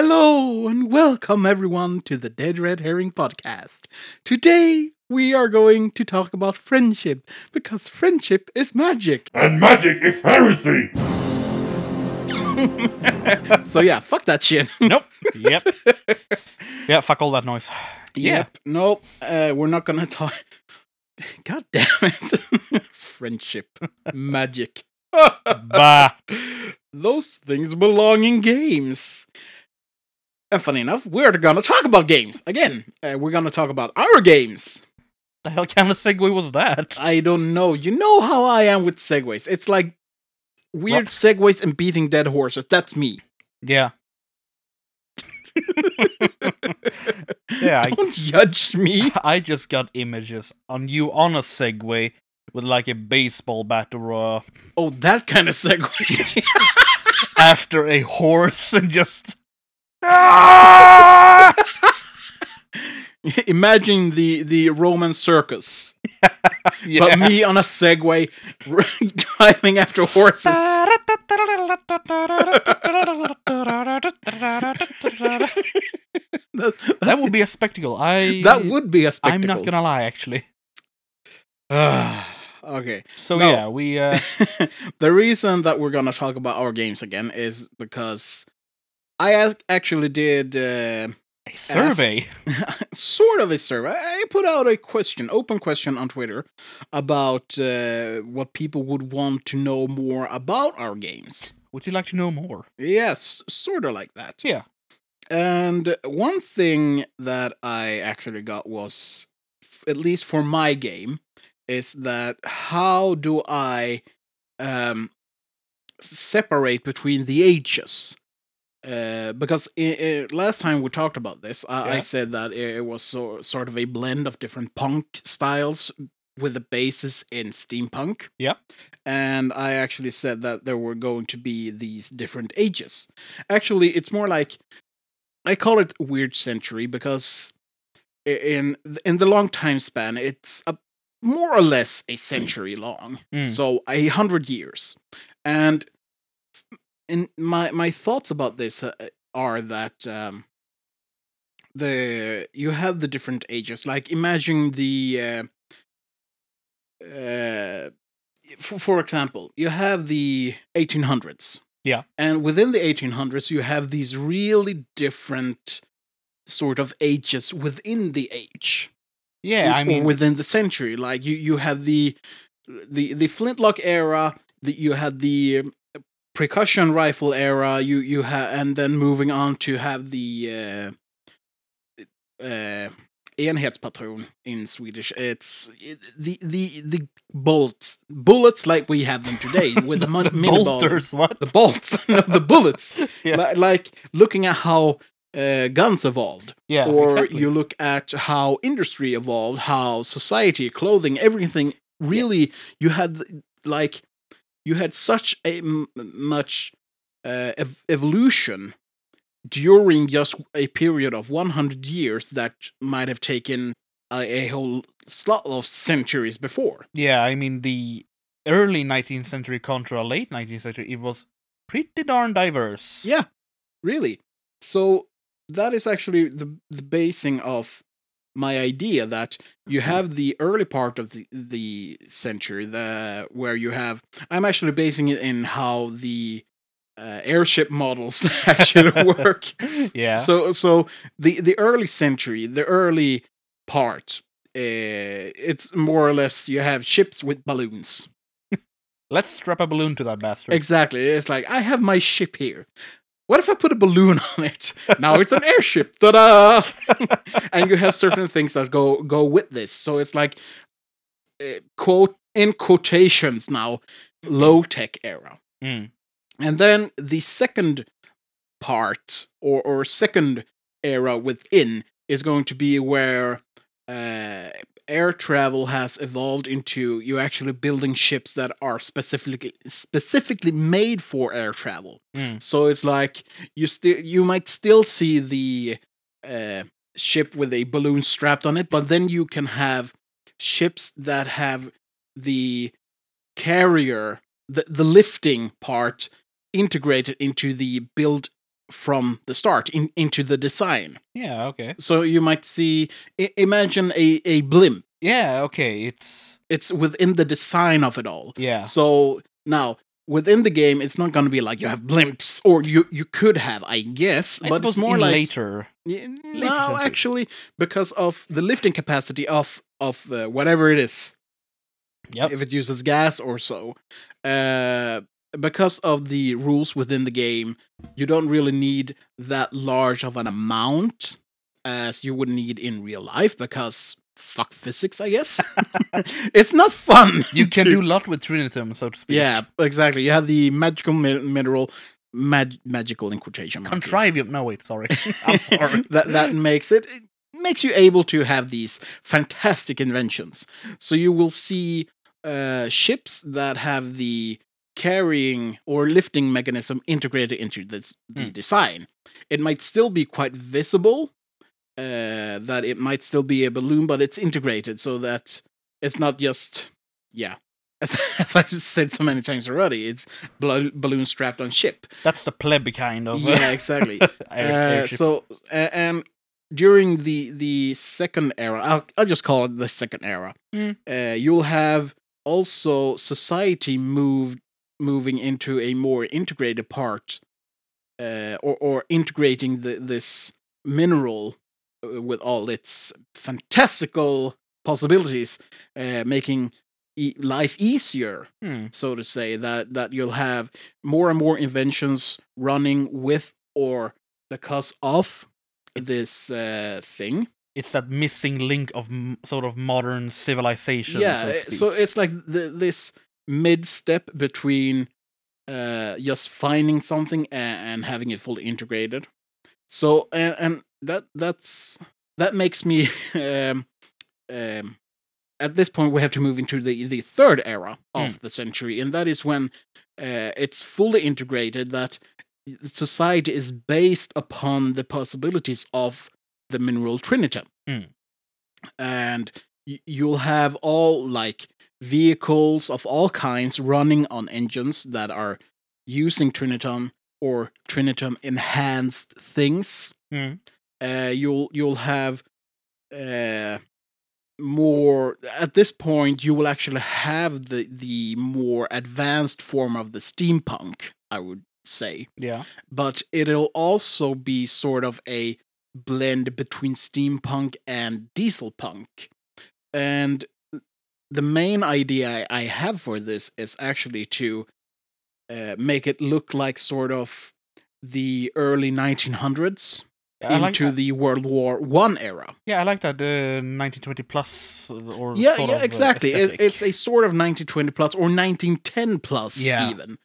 Hello and welcome everyone to the Dead Red Herring podcast. Today we are going to talk about friendship because friendship is magic. And magic is heresy! So yeah, fuck that shit. Nope. Yep. yeah, fuck all that noise. Yeah. Yep. No, uh, we're not gonna talk. God damn it. friendship, magic. Bah. Those things belong in games. And funny enough, we're gonna talk about games again. Uh, we're gonna talk about our games. The hell kind of segue was that? I don't know. You know how I am with segues. It's like weird What? segues and beating dead horses. That's me. Yeah. yeah, I, Don't judge me. I just got images on you on a Segway with like a baseball bat or a, Oh, that kind of segue. after a horse and just. Imagine the the Roman circus, Yeah. but me on a Segway driving after horses. That, that would be a spectacle. I that would be a spectacle. I'm not gonna lie, actually. okay. So No. yeah, we uh, the reason that we're gonna talk about our games again is because I actually did uh, a survey. sort of a survey. I put out a question, open question on Twitter about uh, what people would want to know more about our games. Would you like to know more? Yes, sort of like that. Yeah. And one thing that I actually got was, f- at least for my game, is that how do I um, separate between the ages? Uh, because i i last time we talked about this, I, I said that it was so, sort of a blend of different punk styles with the basis in steampunk. Yeah. And I actually said that there were going to be these different ages. Actually, it's more like I call it weird century because in in the long time span, it's a more or less a century long, Mm. so a hundred years. And in my my thoughts about this uh, are that um, the you have the different ages. Like imagine the uh, uh, for, for example, you have the 1800s. Yeah. And within the 1800s, you have these really different sort of ages within the age. Yeah, I mean, within the century. Like you, you have the the the flintlock era. The, you had the um, percussion rifle era. You you have, and then moving on to have the uh, uh, enhetspatron in Swedish. It's the the the bolts bullets like we have them today with the mon- mini bolters. What? The bolts, no, the bullets. Yeah. Li- like looking at how uh, guns evolved yeah, or exactly. you look at how industry evolved, how society, clothing, everything really you had like you had such a m- much uh, ev- evolution during just a period of 100 years that might have taken a, a whole slot of centuries before. Yeah, I mean the early 19th century contra late 19th century it was pretty darn diverse. Yeah, really. So that is actually the the basing of my idea that you have the early part of the the century, the where you have. I'm actually basing it in how the uh, airship models actually work. yeah. So so the the early century, the early part, uh, it's more or less you have ships with balloons. Let's strap a balloon to that bastard. Exactly. It's like I have my ship here. What if I put a balloon on it? Now it's an airship. Ta-da! and you have certain things that go go with this. So it's like uh, quote in quotations now, low tech era. Mm. And then the second part or or second era within is going to be where uh, air travel has evolved into you actually building ships that are specifically specifically made for air travel. Mm. So it's like you still you might still see the uh, ship with a balloon strapped on it, but then you can have ships that have the carrier the, the lifting part integrated into the build from the start in, into the design. Yeah, okay. So you might see, I- imagine a, a blimp. Yeah, okay. It's It's within the design of it all. yeah. So now within the game, it's not going to be like you have blimps, or you you could have, I guess, I but it's more like later. Yeah, later no, actually, because of the lifting capacity of of uh, whatever it is, Yep. if it uses gas or so, uh, because of the rules within the game, you don't really need that large of an amount as you would need in real life because fuck physics, I guess. it's not fun. You can to- do a lot with Trinitum, so to speak. yeah, exactly. You have the magical mi- mineral, mag- magical in quotation marks. Contrivium. No, wait, sorry. I'm sorry. that that makes it, it makes you able to have these fantastic inventions. So you will see uh, ships that have the carrying or lifting mechanism integrated into this the Hmm. design. It might still be quite visible. Uh, that it might still be a balloon, but it's integrated so that it's not just yeah. As, as I've said so many times already, it's blo- balloon strapped on ship. That's the pleb kind of. Yeah, exactly. air- Uh, so uh, and during the the second era, I'll, I'll just call it the second era. Mm. Uh, you'll have also society moved moving into a more integrated part, uh, or or integrating the, this mineral uh, with all its fantastical possibilities, uh, making e- life easier Hmm. so to say that that you'll have more and more inventions running with or because of this uh, thing It's that missing link of m- sort of modern civilization. yeah so, uh, speak. so it's like the, this mid step between uh just finding something and, and having it fully integrated. So and, and that that's that makes me um um at this point we have to move into the the third era of the century and that is when uh, it's fully integrated that society is based upon the possibilities of the mineral trinity, Mm. and you'll have all like vehicles of all kinds running on engines that are using Triniton or Triniton enhanced things Mm. uh, you'll you'll have uh, more at this point you will actually have the the more advanced form of the steampunk i would say yeah. but it'll also be sort of a blend between steampunk and diesel punk and the main idea i have for this is actually to uh, make it look like sort of the early 1900s I like into that. the World War One era. Yeah, I like that uh, 1920 plus or Yeah, yeah, uh, exactly. It, it's a sort of 1920 plus or 1910 plus, Yeah. even.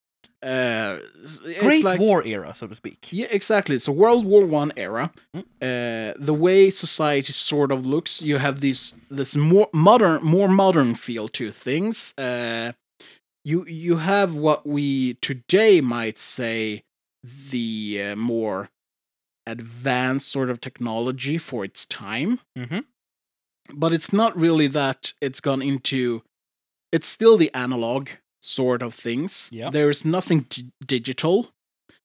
Uh, it's Great like, War era, so to speak. Yeah, exactly. It's a World War One era, Mm. uh, the way society sort of looks, you have this this more modern, more modern feel to things. Uh, you you have what we today might say the uh, more advanced sort of technology for its time, hmm but it's not really that. It's gone into. It's still the analog sort of things. Yeah. There is nothing d- digital.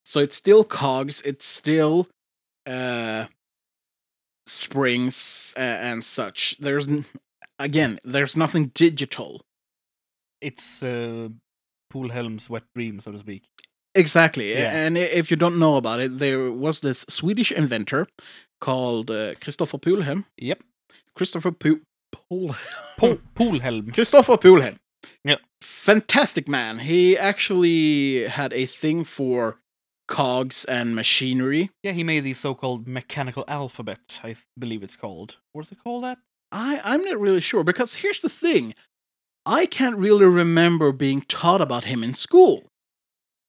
So it's still cogs, it's still uh springs uh, and such. There's n- again, there's nothing digital. It's uh, Polhem's wet dream, so to speak. Exactly. Yeah. And if you don't know about it, there was this Swedish inventor called uh, Christopher Polhem. Yep. Christopher Pul Polhem. Christopher Polhem. Yeah. Fantastic man. He actually had a thing for cogs and machinery. Yeah, he made the so-called mechanical alphabet. I th- believe it's called. What's it called? That? I, I'm not really sure because here's the thing. I can't really remember being taught about him in school.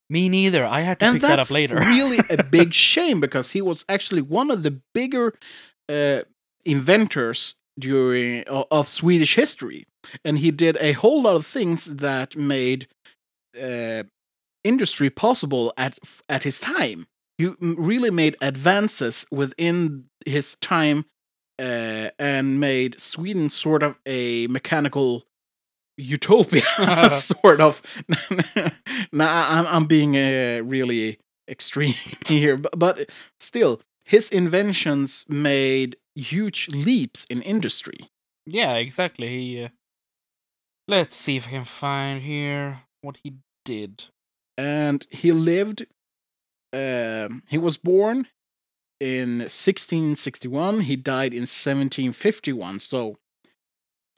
Me neither. I had to and pick that up later. really a big shame because he was actually one of the bigger uh, inventors during of Swedish history, and he did a whole lot of things that made uh, industry possible at at his time. He really made advances within his time uh, and made Sweden sort of a mechanical utopia, sort of. nah, I'm I'm being uh, really extreme here, but, but still, his inventions made huge leaps in industry. Yeah, exactly. He. Uh, let's see if I can find here what he did. and he lived um he was born in 1661 he died in 1751 so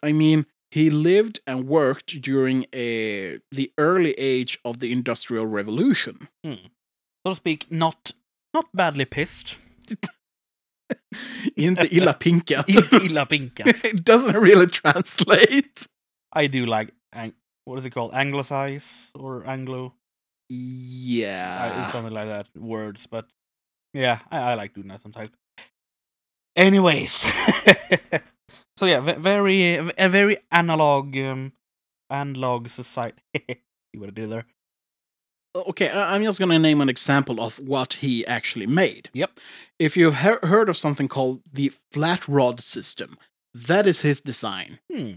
i mean he lived and worked during a, the early age of the industrial revolution So to speak, not not badly pissed. inte illa pinkat Inte illa pinkat. it doesn't really translate I do like ang- what is it called? Anglicize or Anglo? yeah something like that. Words, but yeah, I, I like doing that sometimes. Anyways, so yeah, ve- very a very analog um, analog society. See what I did there? okay i'm just going to name an example of what he actually made Yep. if you've he- heard of something called the flat rod system that is his design Hmm,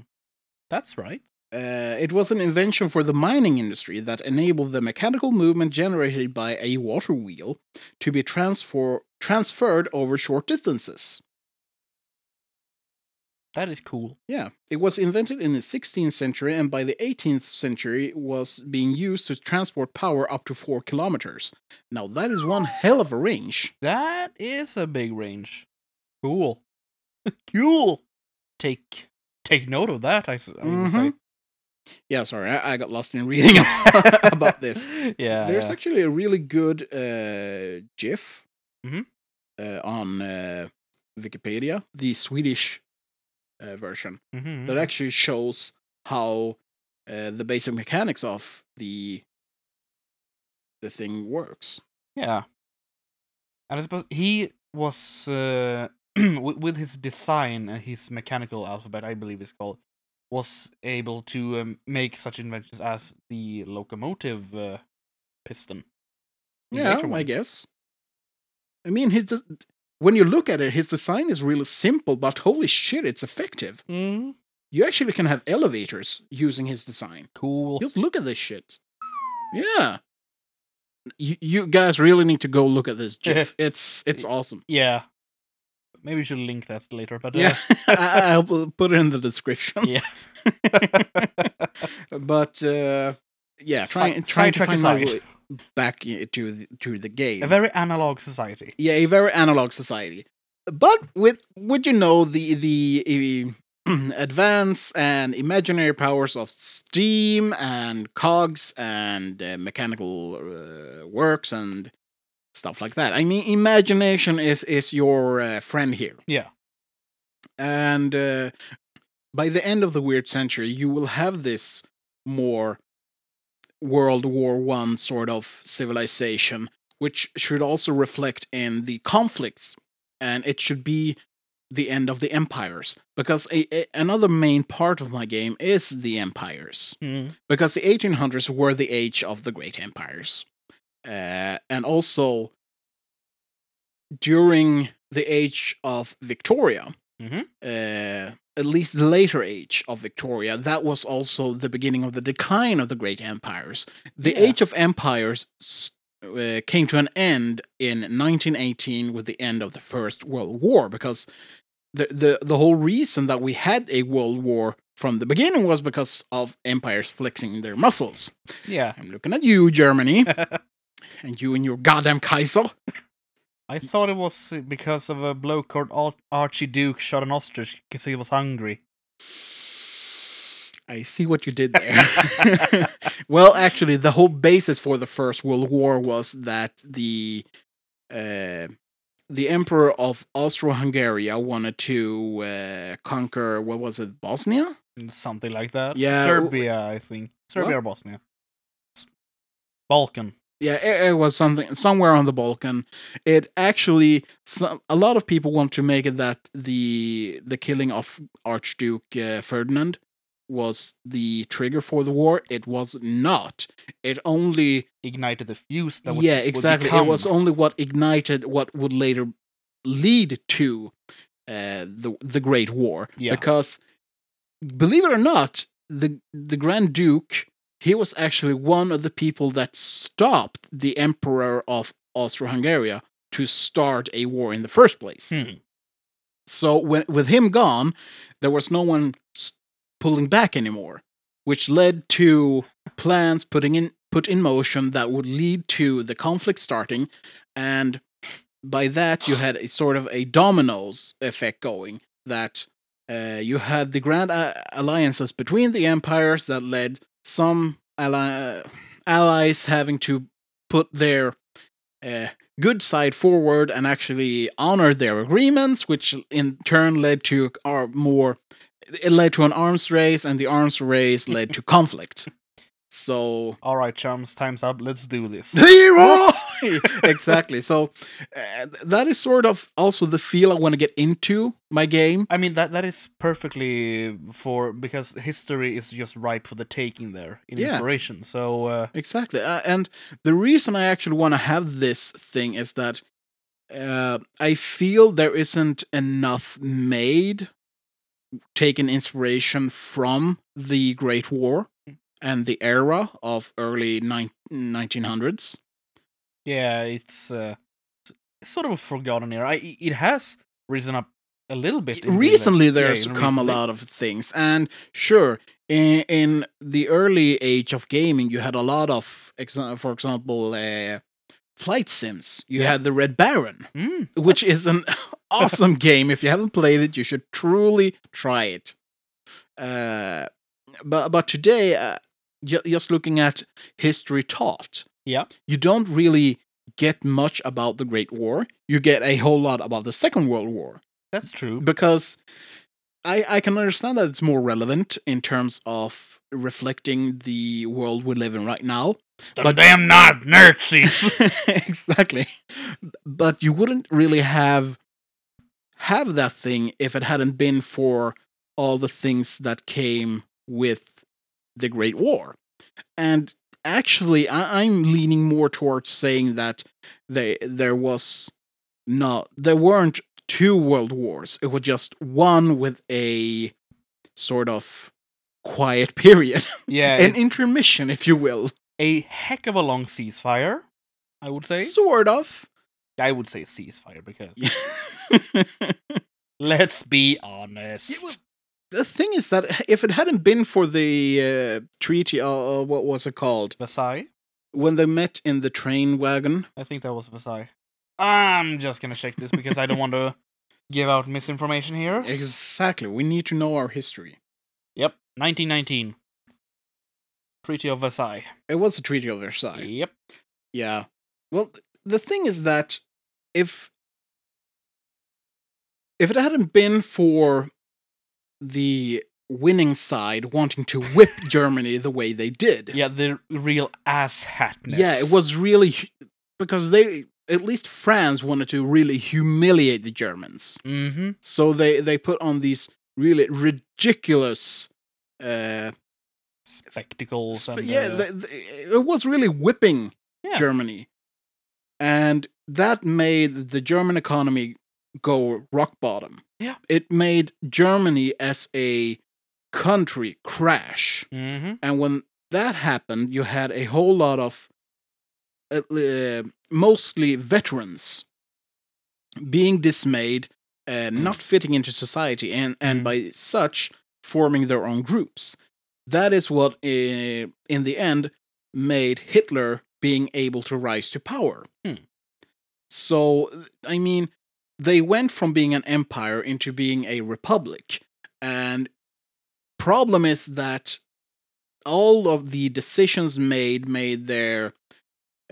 that's right. Uh, it was an invention for the mining industry that enabled the mechanical movement generated by a water wheel to be transfer- transferred over short distances. That is cool. Yeah, it was invented in the 16th century and by the 18th century was being used to transport power up to 4 kilometers. Now that is one hell of a range. That is a big range. Cool. cool. Take take note of that. I, say. Mhm. Yeah, sorry, I, I got lost in reading about this. Yeah. There's yeah. actually a really good uh, GIF Mhm. uh, on uh, Wikipedia, the Swedish uh, version, Mhm. that actually shows how uh, the basic mechanics of the the thing works. Yeah. And I suppose he was uh, with, with his design and his mechanical alphabet, I believe it's called, was able to um, make such inventions as the locomotive uh, piston. Yeah, I guess. I mean, his des- when you look at it, his design is really simple, but holy shit, it's effective. Mm, You actually can have elevators using his design. cool. Just look at this shit. Yeah. You, you guys really need to go look at this GIF. it's it's awesome. Yeah. Maybe we should link that later, but uh, Yeah, I, I'll put it in the description. Yeah. but uh, yeah, trying trying to find my aside. way back to the, to the game. a very analog society. yeah, a very analog society. But with would you know the the advance and imaginary powers of steam and cogs and uh, mechanical uh, works and stuff like that. I mean, imagination is is your uh, friend here. Yeah. And uh, by the end of the weird century, you will have this more World War One sort of civilization, which should also reflect in the conflicts, and it should be the end of the empires. Because a, a, another main part of my game is the empires, Mm. because the 1800s were the age of the great empires, uh, and also during the age of Victoria Mhm. uh, at least the later age of Victoria, that was also the beginning of the decline of the great empires. The Yeah. age of empires uh, came to an end in 1918 with the end of the First World War, because the, the, the whole reason that we had a world war from the beginning was because of empires flexing their muscles. Yeah. I'm looking at you, Germany, and you and your goddamn Kaiser. I thought it was because of a bloke called Ar- Archduke shot an ostrich because he was hungry. I see what you did there. well, actually, the whole basis for the First World War was that the uh, the Emperor of Austro-Hungary wanted to uh, conquer what was it, Bosnia? Something like that. Yeah, Serbia, I think. Serbia or Bosnia. Balkan. Yeah, it, it was something somewhere on the Balkan. It actually, some, a lot of people want to make it that the the killing of Archduke uh, Ferdinand was the trigger for the war. It was not. It only Ignited the fuse that would yeah, would exactly. It was only what ignited what would later lead to uh, the the Great War. Yeah. Because believe it or not, the the Grand Duke he was actually one of the people that stopped the Emperor of Austro-Hungary to start a war in the first place. Hmm. So when, with him gone, there was no one pulling back anymore, which led to plans putting in put in motion that would lead to the conflict starting, and by that you had a sort of a dominoes effect going that uh, you had the grand a- alliances between the empires that led some ally- allies having to put their uh, good side forward and actually honor their agreements, which in turn led to our more it led to an arms race, and the arms race led to conflict. So All right, chums, time's up. Let's do this. Leroy! exactly. So uh, that is sort of also the feel I want to get into my game. I mean that that is perfectly for because history is just ripe for the taking there in Yeah. inspiration. So uh, Exactly. Uh, and the reason I actually want to have this thing is that uh, I feel there isn't enough made taking inspiration from the Great War and the era of early nine- 1900s. yeah, it's uh, sort of a forgotten era. I, it has risen up a little bit. the- recently yeah, there's in come a lot of things and sure in, in the early age of gaming you had a lot of for example uh, flight sims you Yeah. had the red baron Mm, which is an awesome game if you haven't played it you should truly try it uh, but but today uh, just looking at history taught Yeah. you don't really get much about the great war you get a whole lot about the second world war that's true. because I I can understand that it's more relevant in terms of reflecting the world we live in right now. The but- damn not Nazis. exactly. But you wouldn't really have have that thing if it hadn't been for all the things that came with the Great War. And actually I, I'm leaning more towards saying that they there was not there weren't two world wars. It was just one with a sort of quiet period. yeah, An intermission, if you will. a heck of a long ceasefire. I would say. Sort of. I would say ceasefire because let's be honest. Yeah, well, the thing is that if it hadn't been for the uh, treaty, uh, uh, what was it called? Versailles. When they met in the train wagon. I think that was Versailles. I'm just gonna check this because I don't want to give out misinformation here. Exactly. We need to know our history. Yep, 1919. Treaty of Versailles. It was the Treaty of Versailles. Yep. Yeah. Well, the thing is that if if it hadn't been for the winning side wanting to whip Germany the way they did, Yeah, the real ass hatness. yeah, it was really because they at least France wanted to really humiliate the Germans. Mm-hmm. So they they put on these really ridiculous uh Spectacles sp- and yeah, uh, it was really whipping Yeah. Germany. And that made the German economy go rock bottom. Yeah. It made Germany as a country crash. mm-hmm. And when that happened, you had a whole lot of uh, uh, mostly veterans being dismayed, uh, not fitting into society, and, and Mhm. by such forming their own groups. That is what, uh, in the end, made Hitler being able to rise to power. Hmm. So, I mean, they went from being an empire into being a republic. And problem is that all of the decisions made made their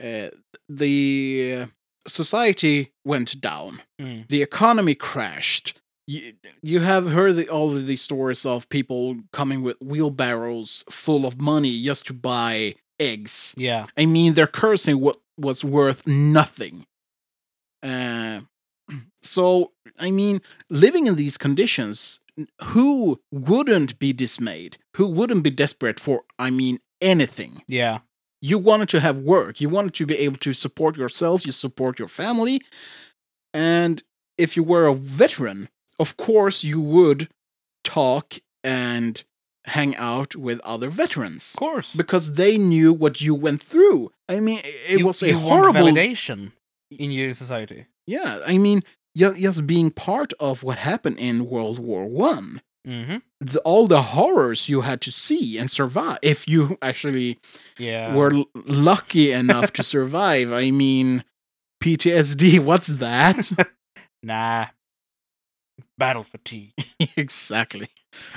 uh, the society went down Mm. the economy crashed you, you have heard the, all of these stories of people coming with wheelbarrows full of money just to buy eggs Yeah. i mean their cursing what was worth nothing uh, so i mean living in these conditions who wouldn't be dismayed who wouldn't be desperate for i mean anything Yeah. you wanted to have work you wanted to be able to support yourself you support your family and if you were a veteran of course you would talk and hang out with other veterans Of course. because they knew what you went through i mean it you, was a horrible validation. in your society. Yeah, I mean, just being part of what happened in World War One, Mm-hmm. the, all the horrors you had to see and survive, if you actually Yeah. were l- lucky enough to survive. I mean, PTSD, what's that? Nah. Battle fatigue. exactly.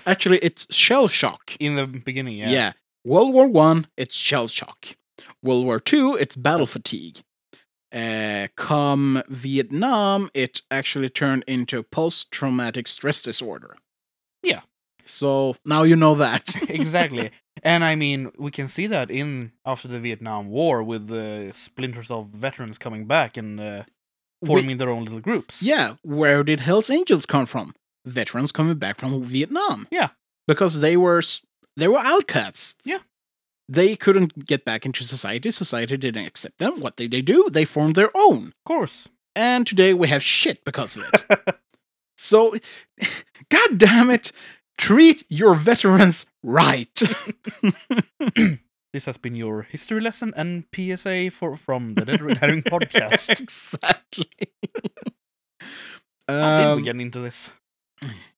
Actually, it's shell shock. In the beginning, yeah. Yeah. World War One, it's shell shock. World War Two, it's battle fatigue. Uh, come Vietnam, it actually turned into post traumatic stress disorder. Yeah. So now you know that. exactly. And I mean, we can see that in after the Vietnam War with the splinters of veterans coming back and uh, We- forming their own little groups. yeah. Where did Hell's Angels come from? Veterans coming back from Vietnam. Yeah. Because they were they were outcasts. Yeah. They couldn't get back into society. Society didn't accept them. What did they do? They formed their own. Of course. and today we have shit because of it. so, god damn it, treat your veterans right. This has been your history lesson and PSA for from the Dead Red Herring podcast. exactly. How did we Um, get into this?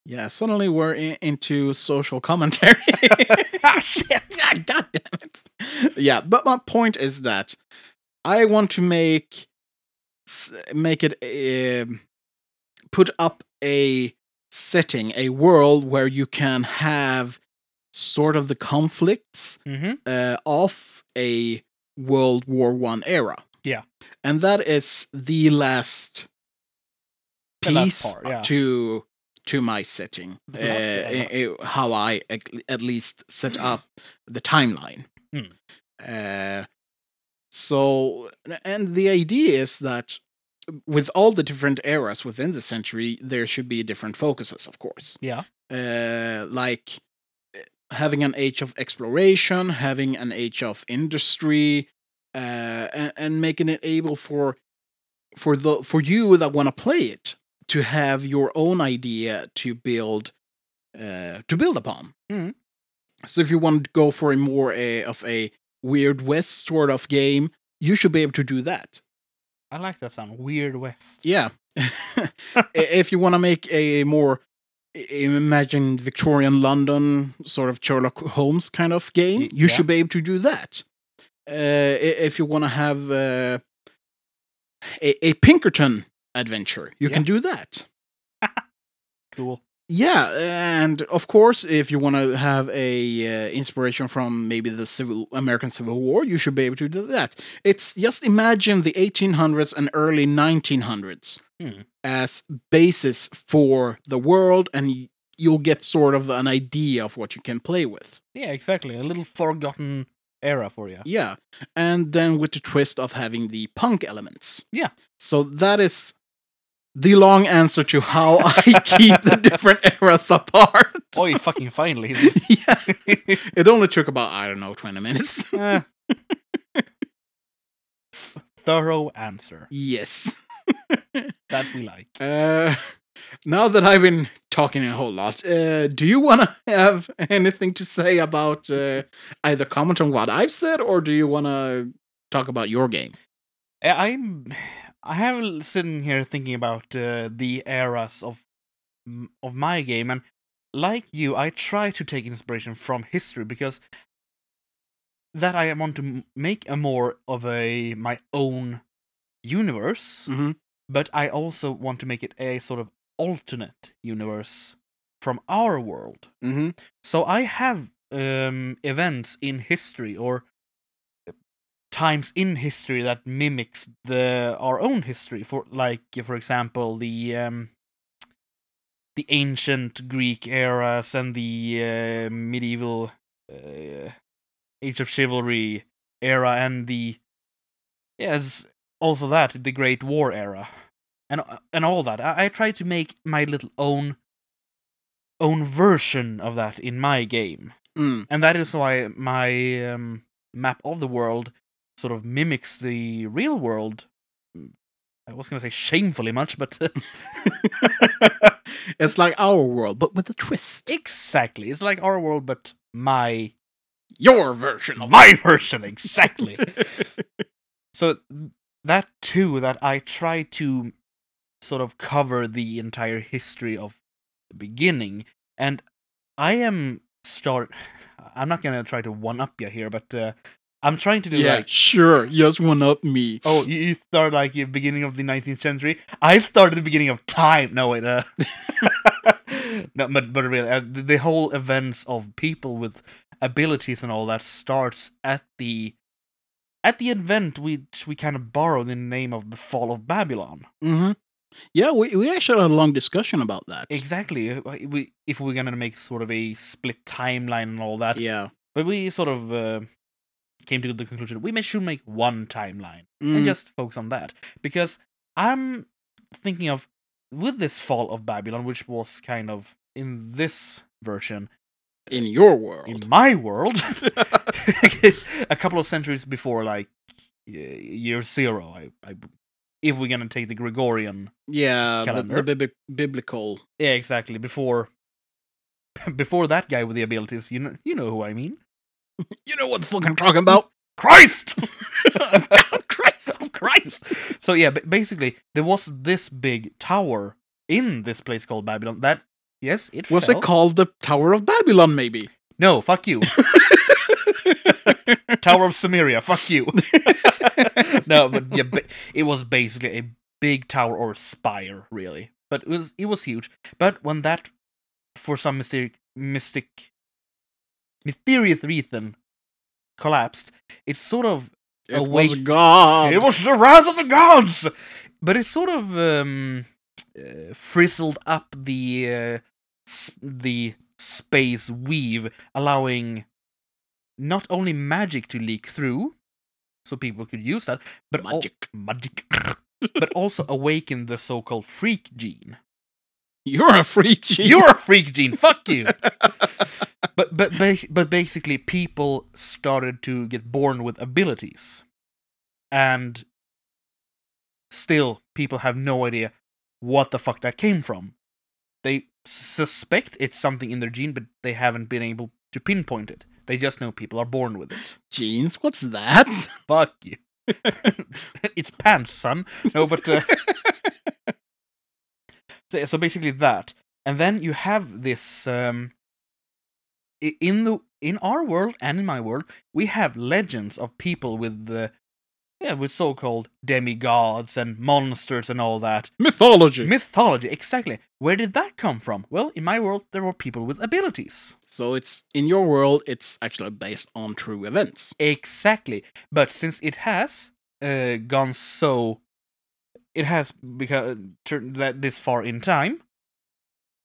Yeah, suddenly we're in- into social commentary. shit! God, damn it. Yeah, but my point is that I want to make make it um put up a setting, a world where you can have sort of the conflicts Mm-hmm. uh, of a World War One era. Yeah. and that is the last The last piece part, yeah. to to my setting. Uh, yeah. how I at, least set up the timeline. Hmm. Uh, so, and the idea is that with all the different eras within the century, there should be different focuses, of course Yeah. uh, like having an age of exploration, having an age of industry, uh, and, and making it able for for the for you that want to play it to have your own idea to build uh, to build upon. Mhm. So if you want to go for a more uh, of a weird west sort of game, you should be able to do that. I like that sound. Weird West. Yeah. if you want to make a more i- imagined Victorian London sort of Sherlock Holmes kind of game, you yeah. should be able to do that. Uh, if you want to have uh, a, a Pinkerton adventure, you can do that. Cool. Yeah, and of course, if you want to have a uh, inspiration from maybe the civil American Civil War, you should be able to do that. It's just imagine the 1800s and early 1900s Hmm. as basis for the world, and you'll get sort of an idea of what you can play with. Yeah, exactly. A little forgotten era for you. Yeah, and then with the twist of having the punk elements. Yeah. So that is the long answer to how I keep the different eras apart. Oi, fucking finally. yeah. It only took about, I don't know, 20 minutes. Eh. Thorough answer. yes. That we like. Uh, now that I've been talking a whole lot, uh, do you want to have anything to say about uh, either comment on what I've said or do you want to talk about your game? Eh, I'm. I have sitting here thinking about uh, the eras of of my game, and like you, I try to take inspiration from history because that I want to make a more of a my own universe, Mm-hmm. but I also want to make it a sort of alternate universe from our world. Mm-hmm. So I have um, events in history or times in history that mimics the our own history. For like, for example, the um, the ancient Greek eras and the uh, medieval uh, Age of Chivalry era and the yes, also that the Great War era and and all that. I, I try to make my little own own version of that in my game, Mm. and that is why my um, map of the world sort of mimics the real world. I was gonna say shamefully much, but it's like our world, but with a twist. exactly, it's like our world, but my Your version of my version exactly. so that too that I try to sort of cover the entire history of the beginning, and I am start. I'm not gonna try to one up you here, but uh, I'm trying to do yeah, like. sure. Just one up me. Oh, you, you start like the beginning of the 19th century. I started the beginning of time. No, wait. Uh, no, but but really, uh, the, the whole events of people with abilities and all that starts at the at the event which we kind of borrowed in the name of the fall of Babylon. hmm Yeah, we we actually had a long discussion about that. Exactly. uh, We if we're gonna make sort of a split timeline and all that, Yeah. but we sort of uh, came to the conclusion we may should make one timeline. Mm, and just focus on that because I'm thinking of with this fall of Babylon, which was kind of in this version in your world. in my world, a couple of centuries before like year zero. I, I if we're gonna take the Gregorian, yeah, the, calendar. the bibli- biblical. yeah, exactly before. Before that guy with the abilities, you know, you know who I mean. You know what the fuck I'm talking about? Christ! Christ. Oh, Christ! So yeah, ba- basically there was this big tower in this place called Babylon. That yes, it Was fell. it called the Tower of Babylon? Maybe. No, fuck you. Tower of Samaria, fuck you. no, but yeah, it was basically a big tower or spire, really. But it was it was huge. But when that, for some mysterious, mystic, mysterious reason, collapsed, it sort of It Awake- was God. it was the wrath of the gods. But it sort of um, uh, frizzled up the uh, s- the space weave, allowing not only magic to leak through, so people could use that, but al- Magic. magic, but also awaken the so-called freak gene. You're a freak. gene. You're a freak gene. Fuck you. but but ba- but basically, people started to get born with abilities, and still, people have no idea what the fuck that came from. They suspect it's something in their gene, but they haven't been able to pinpoint it. They just know people are born with it. jeans. What's that? Fuck you. it's pants, son. No, but uh, so, so basically that, and then you have this um, in the in our world and in my world, we have legends of people with the yeah with so-called demigods and monsters and all that Mythology. mythology. Exactly. Where did that come from? Well, in my world, there were people with abilities. so it's in your world. It's actually based on true events. Exactly. But since it has uh, gone so, it has because turned that this far in time,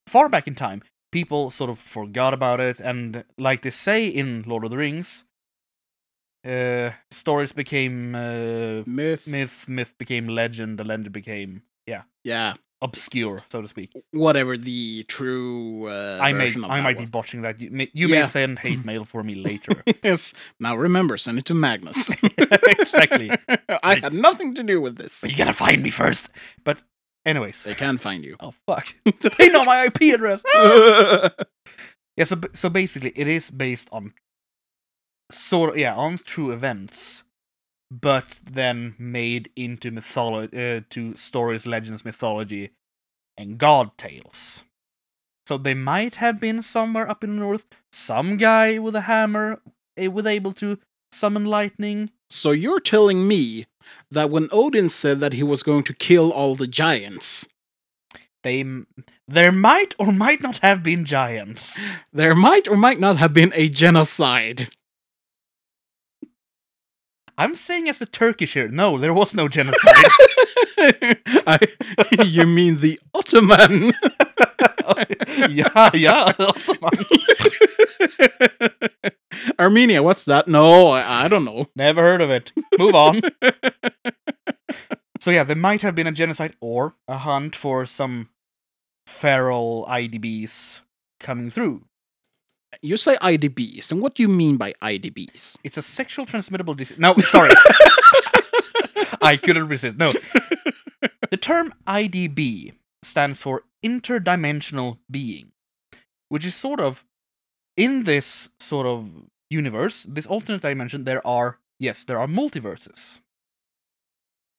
far back in time, people sort of forgot about it, and like they say in Lord of the Rings, uh, stories became uh, Myth. myth, myth became legend, the legend became yeah Yeah. obscure, so to speak. Whatever the true. Uh, I may I might was. be botching that. You may, you may send hate mail for me later. yes. Now remember, send it to Magnus. Exactly. I had nothing to do with this. but you gotta find me first. But anyways, They can find you. oh fuck, they know my IP address. yeah, so so basically, it is based on sort of yeah on true events, but then made into mythology, uh, to stories, legends, mythology, and god tales. So they might have been somewhere up in the north, some guy with a hammer, eh, with able to summon lightning. so you're telling me that when Odin said that he was going to kill all the giants, They, there might or might not have been giants. there might or might not have been a genocide. I'm saying as a Turkish here, no, there was no genocide. I, you mean the Ottoman? yeah, yeah, Ottoman. Armenia, what's that? No, I, I don't know. Never heard of it. Move on. so yeah, there might have been a genocide or a hunt for some feral IDBs coming through. You say IDBs, and what do you mean by IDBs? It's a sexual transmittable disease. No, sorry. I couldn't resist. No. The term IDB stands for interdimensional being, which is sort of in this sort of universe, this alternate dimension, there are, yes, there are multiverses.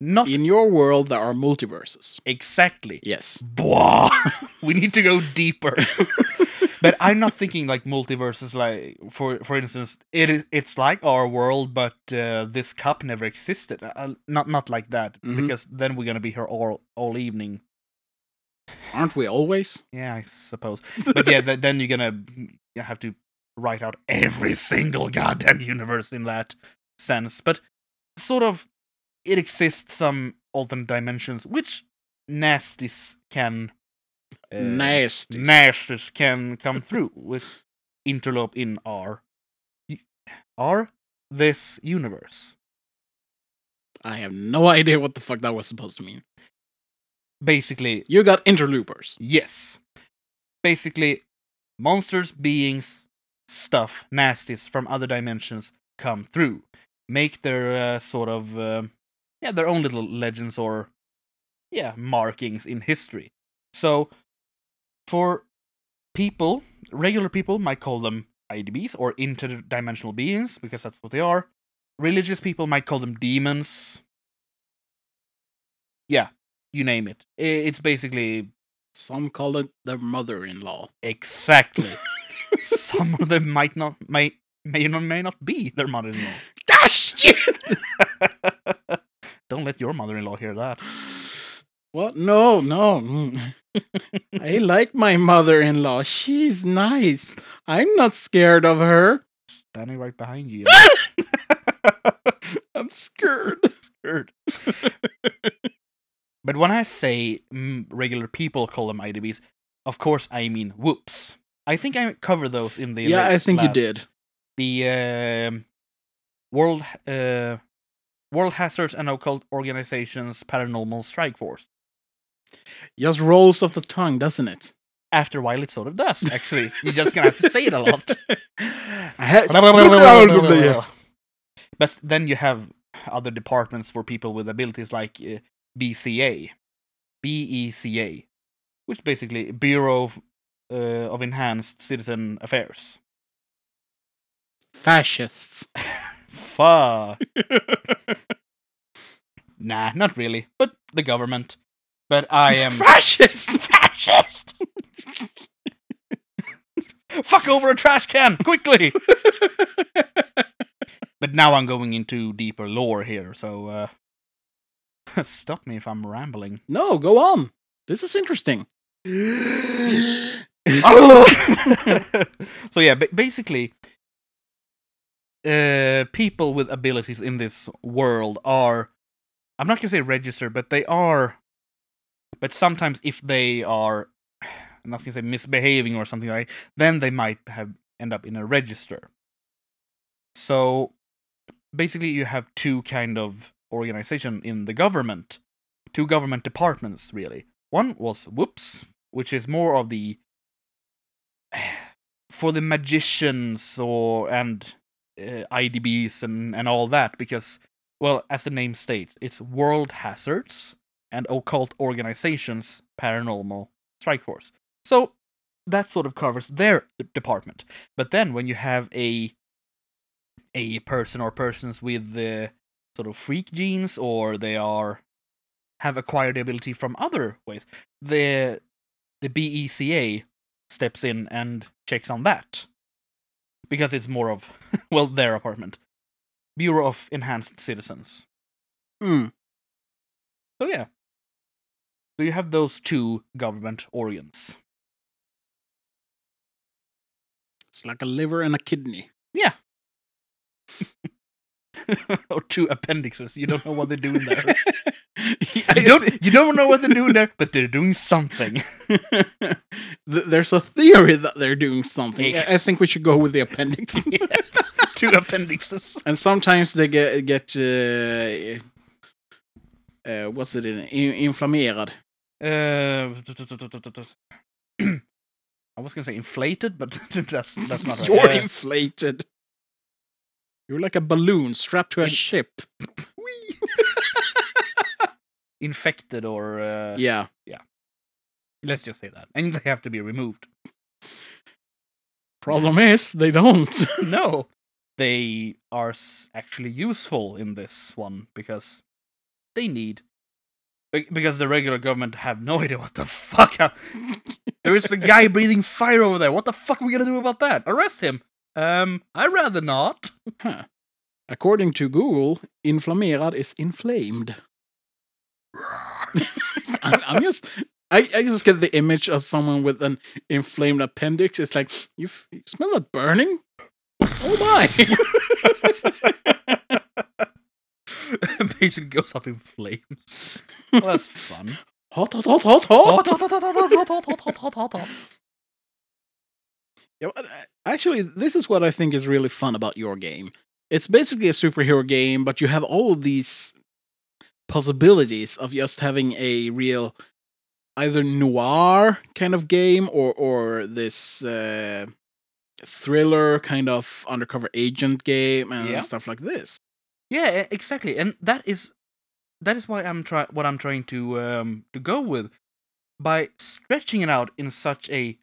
Not In your world, there are multiverses. exactly. Yes. Blah. we need to go deeper. but I'm not thinking like multiverses. Like for for instance, it is it's like our world, but uh, this cup never existed. Uh, not not like that, Mhm. because then we're gonna be here all all evening. Aren't we always? Yeah, I suppose. But yeah, th- then you're gonna you have to write out every single goddamn universe in that sense. But sort of, it exists some alternate dimensions which nasties can. uh, Nasty. nasties can come through with interlope in our our this universe. I have no idea what the fuck that was supposed to mean. Basically, You got interloopers. yes. Basically, monsters, beings, stuff, nasties from other dimensions come through, make their uh, sort of uh, yeah their own little legends or yeah markings in history. So, for people, regular people might call them IDBs or interdimensional beings because that's what they are. Religious people might call them demons. Yeah, you name it. It's basically Some call it their mother-in-law. exactly. Some of them might not, might, may or may not be their mother-in-law. Ah, shit! Don't let your mother-in-law hear that. What? No, no. mm. I like my mother-in-law. She's nice. I'm not scared of her. Standing right behind you. I'm scared. Scared. But when I say mm, regular people call them IDBs, of course I mean whoops. I think I covered those in the Yeah, I think you did. The um, World uh, World Hazards and Occult Organizations Paranormal Strike Force. Just rolls off the tongue, doesn't it? After a while, it sort of does. Actually, you're just gonna have to say it a lot. But then you have other departments for people with abilities like uh, BCA, BECA, which basically Bureau of, uh, of Enhanced Citizen Affairs. Fascists. Fuck. Nah, not really, but the government. But I am fascist. fascist. Fuck over a trash can quickly. But now I'm going into deeper lore here, so uh stop me if I'm rambling. no, go on. This is interesting. so yeah, ba- basically uh people with abilities in this world are I'm not going to say registered, but they are but sometimes if they are I'm not going to say misbehaving or something like then they might have end up in a register. So basically you have two kind of organization in the government. Two government departments really. One was whoops which is more of the for the magicians or and uh, idbs and and all that because well as the name states it's world hazards and occult organizations paranormal strike force. So that sort of covers their department. But then when you have a a person or persons with the sort of freak genes or they are have acquired the ability from other ways. The the BECA steps in and checks on that because it's more of well their apartment. Bureau of enhanced citizens. Hmm. so yeah. So you have those two government organs It's like a liver and a kidney. or two appendixes you don't know what they're doing there you don't you don't know what they're doing there but they're doing something There's a theory that they're doing something. I- I think we should go with the appendix. two appendixes and sometimes they get get uh, uh, what's it in, in inflammerad. Uh, I was gonna say inflated, but that's that's not. You're inflated. You're like a balloon strapped to a In- ship. infected or uh, Yeah. let's just say that, and they have to be removed. Problem is they don't. no, they are s- actually useful in this one because they need. Be- Because the regular government have no idea what the fuck. hap- there is a guy breathing fire over there. What the fuck are we gonna do about that? Arrest him? Um, I'd rather not. Huh. According to Google, inflammerad is inflamed. I'm, I'm just, I, I just get the image of someone with an inflamed appendix. It's like, you, f- you smell that burning? Oh my! Basically goes up in flames. Well, that's fun. hot, hot, hot, hot, hot. Yeah, but, uh, actually, this is what I think is really fun about your game. It's basically a superhero game, but you have all of these possibilities of just having a real either noir kind of game or or this uh, thriller kind of undercover agent game and Yeah. stuff like this. Yeah, exactly, and that is that is why I'm try what I'm trying to um to go with by stretching it out in such a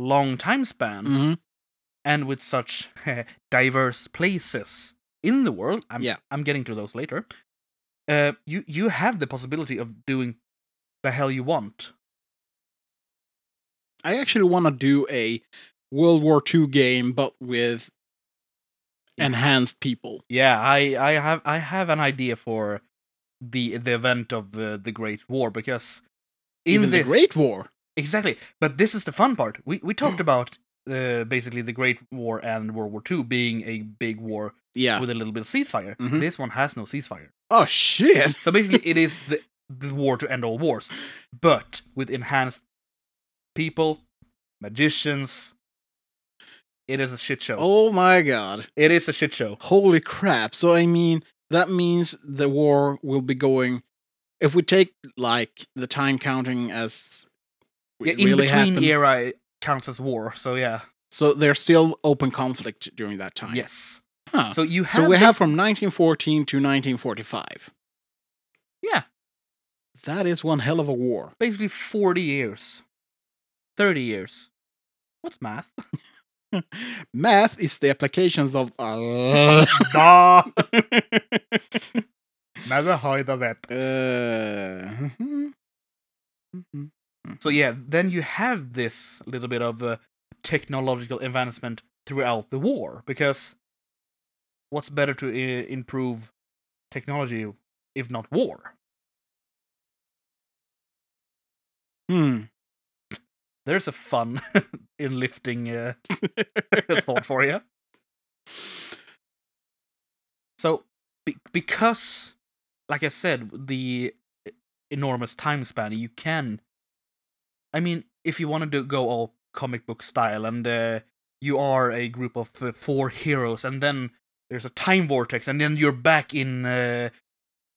long time span hmm and with such diverse places in the world. I'm, Yeah. I'm getting to those later. Uh, you you have the possibility of doing the hell you want. I actually want to do a World War II game, but with enhanced people. Yeah, I I have I have an idea for the the event of uh, the Great War because in Even the this- Great War. Exactly. But this is the fun part. We we talked about uh, basically the Great War and World War II being a big war Yeah. with a little bit of ceasefire. Mhm. This one has no ceasefire. Oh shit! So basically, it is the the war to end all wars, but with enhanced people, magicians. It is a shit show. Oh my god! It is a shit show. Holy crap! So I mean, that means the war will be going. If we take like the time counting as Yeah, in really between happened, era counts as war. So yeah, so there's still open conflict during that time. yes. Huh. So you have So we the- have from 1914 to 1945. Yeah. That is one hell of a war. basically forty years, thirty years. What's math? Math is the applications of. Uh, Never heard of it. uh, mhm. So yeah, then you have this little bit of uh, technological advancement throughout the war because what's better to I- improve technology if not war? Hmm. There's a fun in lifting uh, thought for you. So be- because, like I said, the enormous time span, you can. I mean, if you wanted to go all comic book style, and uh, you are a group of uh, four heroes, and then there's a time vortex, and then you're back in uh,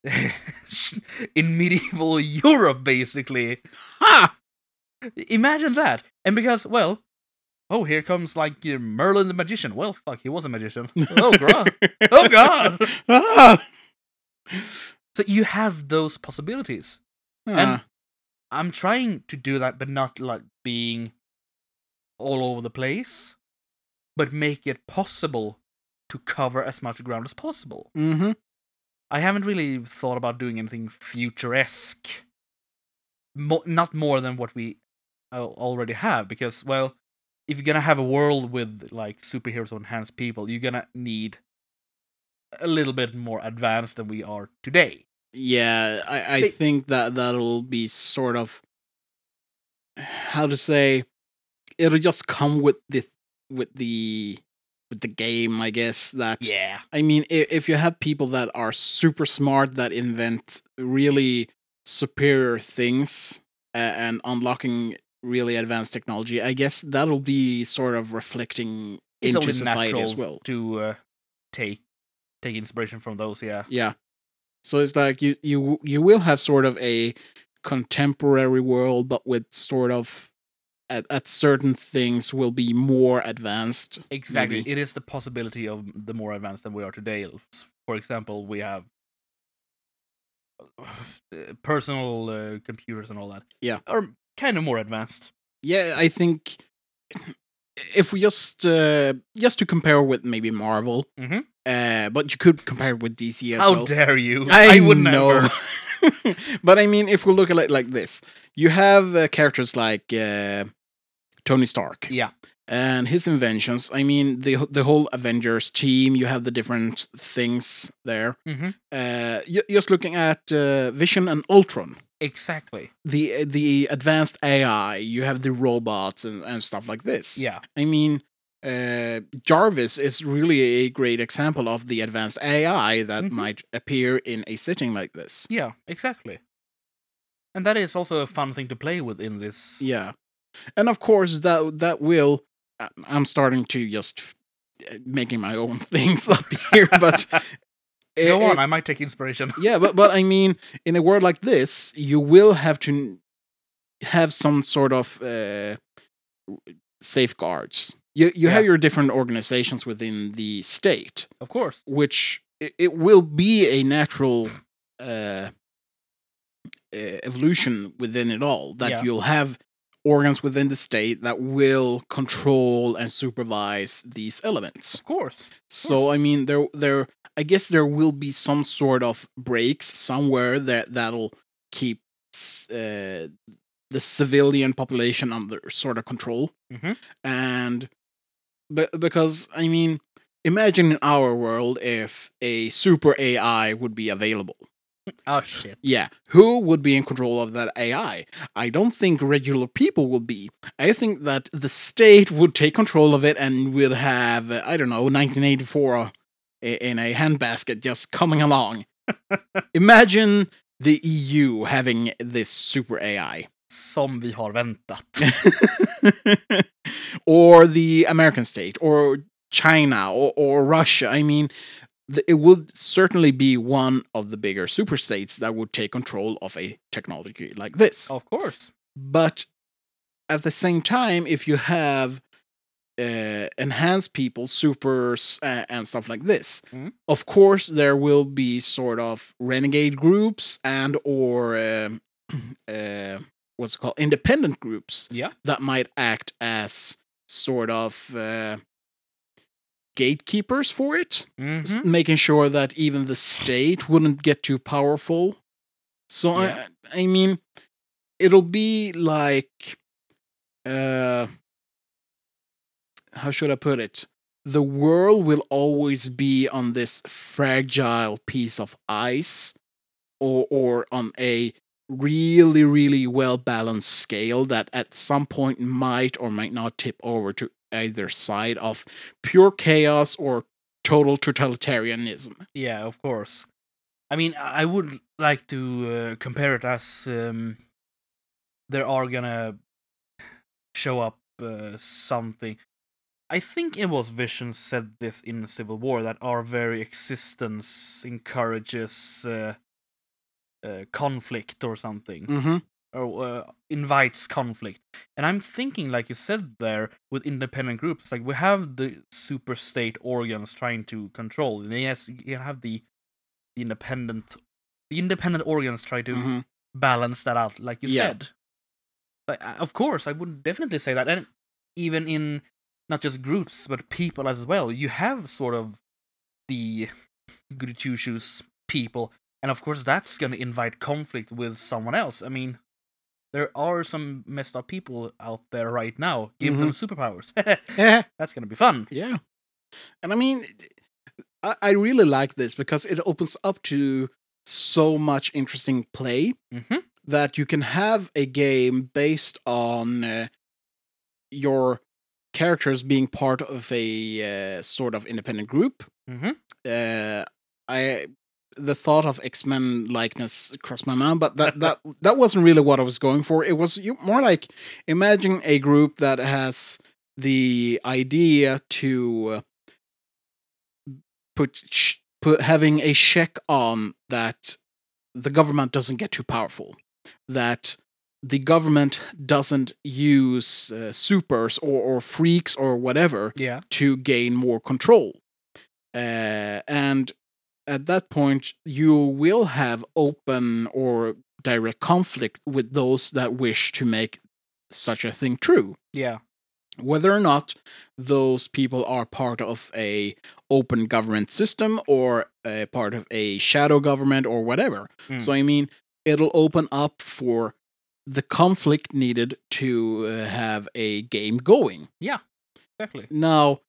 in medieval Europe, basically. Ha! Imagine that. And because, well, oh, here comes like uh, Merlin the magician. Well, fuck, he was a magician. Oh, god. Oh, God. Ah! So you have those possibilities. Ah. I'm trying to do that, but not like being all over the place, but make it possible to cover as much ground as possible. Mhm. I haven't really thought about doing anything futuresque. Mo- not more than what we already have, because, well, if you're gonna have a world with like superheroes or enhanced people, you're gonna need a little bit more advanced than we are today. Yeah, I, I They- think that that'll be sort of how to say it'll just come with the with the with the game, I guess. That Yeah. I mean, if, if you have people that are super smart that invent really superior things uh, and unlocking really advanced technology, I guess that'll be sort of reflecting It's into society as well. to uh, take take inspiration from those. Yeah. Yeah. So it's like you you you will have sort of a contemporary world, but with sort of at, at certain things will be more advanced. Exactly. maybe. It is the possibility of the more advanced than we are today. For example, we have uh, personal uh, computers and all that. Yeah. Are kind of more advanced. Yeah, I think if we just uh, just to compare with maybe Marvel, Mhm. uh, but you could compare it with DC as How well. dare you? I, would know. never. but I mean, if we look at it like this, you have uh, characters like uh, Tony Stark Yeah. and his inventions. I mean, the the whole Avengers team. You have the different things there. hmm Uh, ju- just looking at uh, Vision and Ultron, Exactly. the the advanced AI. You have the robots and, and stuff like this. Yeah. I mean, uh, Jarvis is really a great example of the advanced AI that Mhm. might appear in a setting like this. Yeah. Exactly. And that is also a fun thing to play with in this. Yeah, and of course that that will. I- I'm starting to just f- uh, making my own things up here, but Go it- on, it- I might take inspiration. yeah, but but I mean, in a world like this, you will have to have some sort of uh, safeguards. You you have your different organizations within the state, Of course. which it, it will be a natural uh, uh, evolution within it all. That Yeah. you'll have organs within the state that will control and supervise these elements. Of course. So I mean, there, there, I guess there will be some sort of breaks somewhere that that'll keep uh, the civilian population under sort of control, Mhm. and but because I mean, imagine in our world if a super AI would be available. Oh shit. Yeah, who would be in control of that AI? I don't think regular people would be. I think that the state would take control of it and would have, I don't know, 1984 i- in a handbasket just coming oh. along. Imagine the EU having this super AI. Som vi har väntat. or the American state, or China, or, or Russia. I mean, it would certainly be one of the bigger super states that would take control of a technology like this. Of course. But at the same time, if you have uh, enhanced people, supers, uh, and stuff like this, Mhm. of course there will be sort of renegade groups and or um, uh, what's it called independent groups Yeah. that might act as sort of uh, gatekeepers for it, Mhm. s- making sure that even the state wouldn't get too powerful. So Yeah. I, I mean, it'll be like, uh, how should I put it? The world will always be on this fragile piece of ice, or or on a really really well balanced scale that at some point might or might not tip over to either side of pure chaos or total totalitarianism. Yeah, of course. I mean, I would like to uh, compare it as um, there are gonna show up uh, something. I think it was Vision said this in Civil War that our very existence encourages uh, uh, conflict or something, Mm-hmm. or uh, invites conflict. And I'm thinking, like you said there, with independent groups, like we have the super state organs trying to control. And yes, you have the, the independent, the independent organs try to Mm-hmm. balance that out, like you Yeah. said. Like, uh, of course, I would definitely say that, and even in not just groups but people as well, you have sort of the goody two shoes people, and of course that's gonna invite conflict with someone else. I mean, there are some messed up people out there right now. Give them superpowers. Yeah. that's gonna be fun. Yeah. And I mean, I, I really like this because it opens up to so much interesting play hmm that you can have a game based on uh, your characters being part of a uh, sort of independent group. hmm Uh, I the thought of X Men likeness crossed my mind, but that that that wasn't really what I was going for. It was more like imagine a group that has the idea to uh, put put having a check on that the government doesn't get too powerful, that the government doesn't use uh, supers or, or freaks or whatever Yeah. to gain more control. Uh, and at that point, you will have open or direct conflict with those that wish to make such a thing true. Yeah. whether or not those people are part of a open government system or a part of a shadow government or whatever. Mm. So I mean, it'll open up for the conflict needed to uh, have a game going. Yeah, exactly. Now,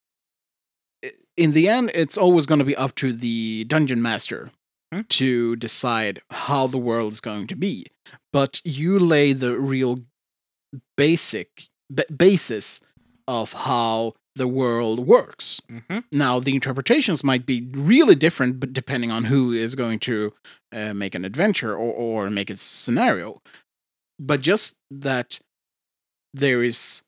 in the end, it's always going to be up to the dungeon master Hmm. to decide how the world is going to be. But you lay the real basic ba- basis of how the world works. Mm-hmm. Now, the interpretations might be really different, but depending on who is going to uh, make an adventure or, or make a scenario. But just that there is,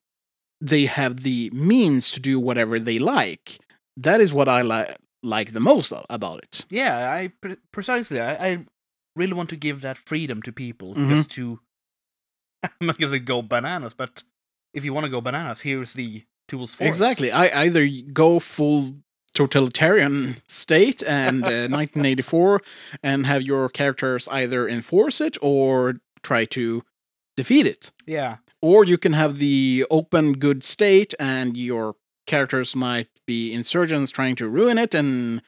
they have the means to do whatever they like. That is what I like like the most about it. Yeah, I pre- precisely. I, I really want to give that freedom to people Mhm. just to. I'm not gonna go bananas, but if you want to go bananas, here's the tools for it. Exactly. I either go full totalitarian state and uh, 1984 and have your characters either enforce it or try to defeat it. Yeah, Or you can have the open good state and your characters might be insurgents trying to ruin it and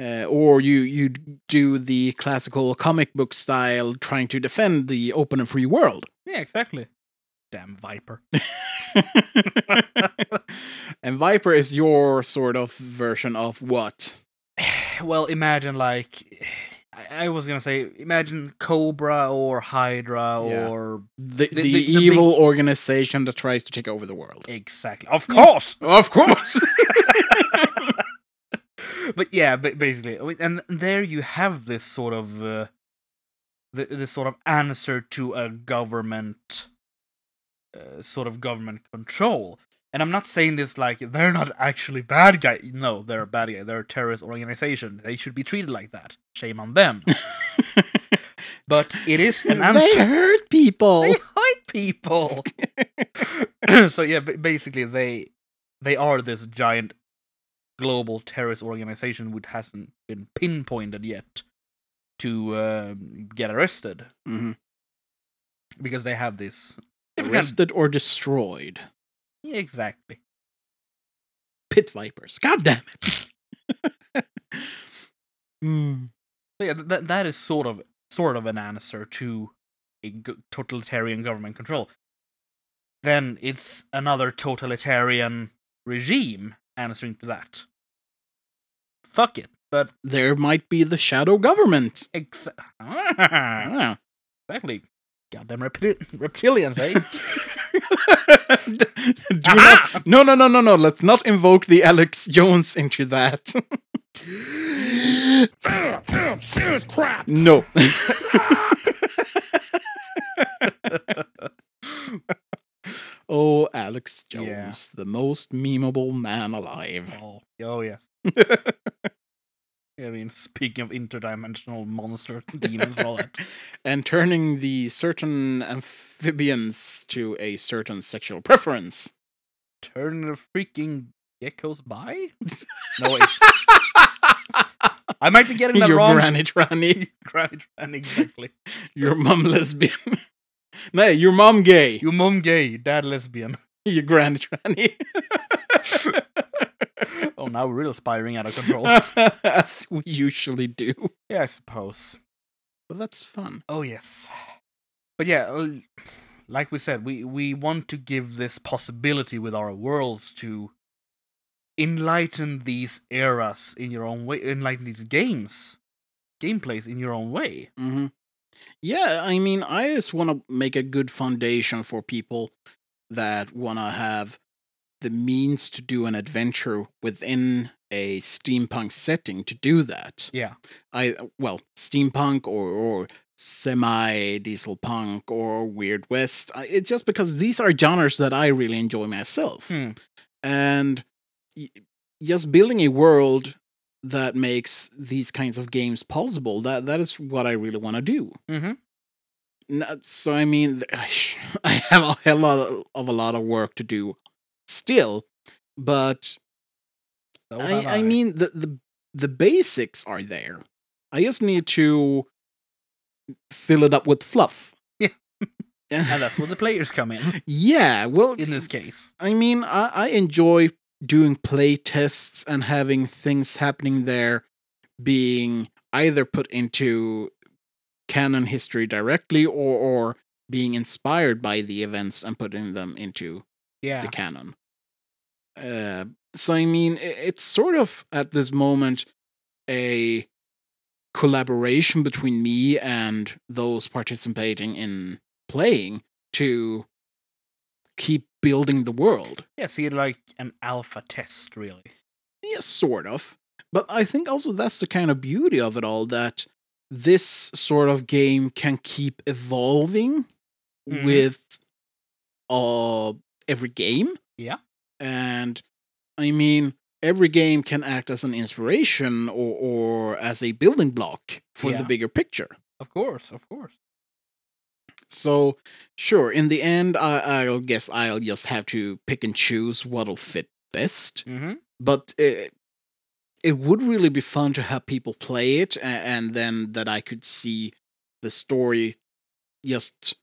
uh, or you you do the classical comic book style trying to defend the open and free world. yeah, exactly. Damn viper. and Viper is your sort of version of what? well, imagine like. I, was gonna say, imagine Cobra or Hydra Yeah. or The, the, The- the- evil organization that tries to take over the world. exactly, of course. Of course. but yeah, ba- basically, and there you have this sort of uh, th- this sort of answer to a government, uh, sort of government control. And I'm not saying this like they're not actually bad guy. No, they're a bad guy. They're a terrorist organization. They should be treated like that. Shame on them. But it is an they hurt people. They hurt people. so yeah, basically they they are this giant global terrorist organization which hasn't been pinpointed yet to um, get arrested Mhm. because they have this Arrested or destroyed. Exactly. Pit vipers. God damn it. So yeah, that that is sort of sort of an answer to a totalitarian government control. Then it's another totalitarian regime answering to that. Fuck it, but There might be the shadow government. ex- Ah. exactly. Goddamn repti- reptilians, eh? Not, no, no, no, no, no. Let's not invoke the Alex Jones into that. Damn, damn, serious crap. no. oh, Alex Jones, Yeah. the most memeable man alive. oh, oh yes. I mean, speaking of interdimensional monster demons and all that. and turning the certain amphibians to a certain sexual preference. Turn the freaking geckos by? No, wait. I might be getting that Your wrong. granny tranny, Granny exactly. your mom lesbian. no, your mom gay. Your mom gay, dad lesbian. Your granny tranny. Oh, now we're real spiraling out of control. As we usually do. yeah, I suppose. But that's fun. Oh yes. But yeah, uh, like we said, we we want to give this possibility with our worlds to enlighten these eras in your own way, enlighten these games, gameplays in your own way. hmm Yeah, I mean, I just want to make a good foundation for people that want to have the means to do an adventure within a steampunk setting to do that. Yeah. I well, steampunk or or semi diesel punk or weird west. It's just because these are genres that I really enjoy myself, Hmm. and y- just building a world that makes these kinds of games possible. That that is what I really want to do. Mm-hmm. N- So I mean, I have a hell of a lot of work to do still, but So have I, I mean the, the the basics are there. I just need to fill it up with fluff. Yeah. and that's where the players come in. yeah, well, In this case, I mean, I, I enjoy doing play tests and having things happening there being either put into canon history directly or, or being inspired by the events and putting them into yeah, the canon. Uh, so I mean, it's sort of at this moment a collaboration between me and those participating in playing to keep building the world. yeah. See like an alpha test, really. Yes, sort of. But I think also that's the kind of beauty of it all that this sort of game can keep evolving Mhm. with uh every game. Yeah. And I mean every game can act as an inspiration or, or as a building block for Yeah. the bigger picture. Of course, of course. So sure, in the end I, I'll guess I'll just have to pick and choose what'll fit best. Mm-hmm. but it, it would really be fun to have people play it a- and then that I could see the story just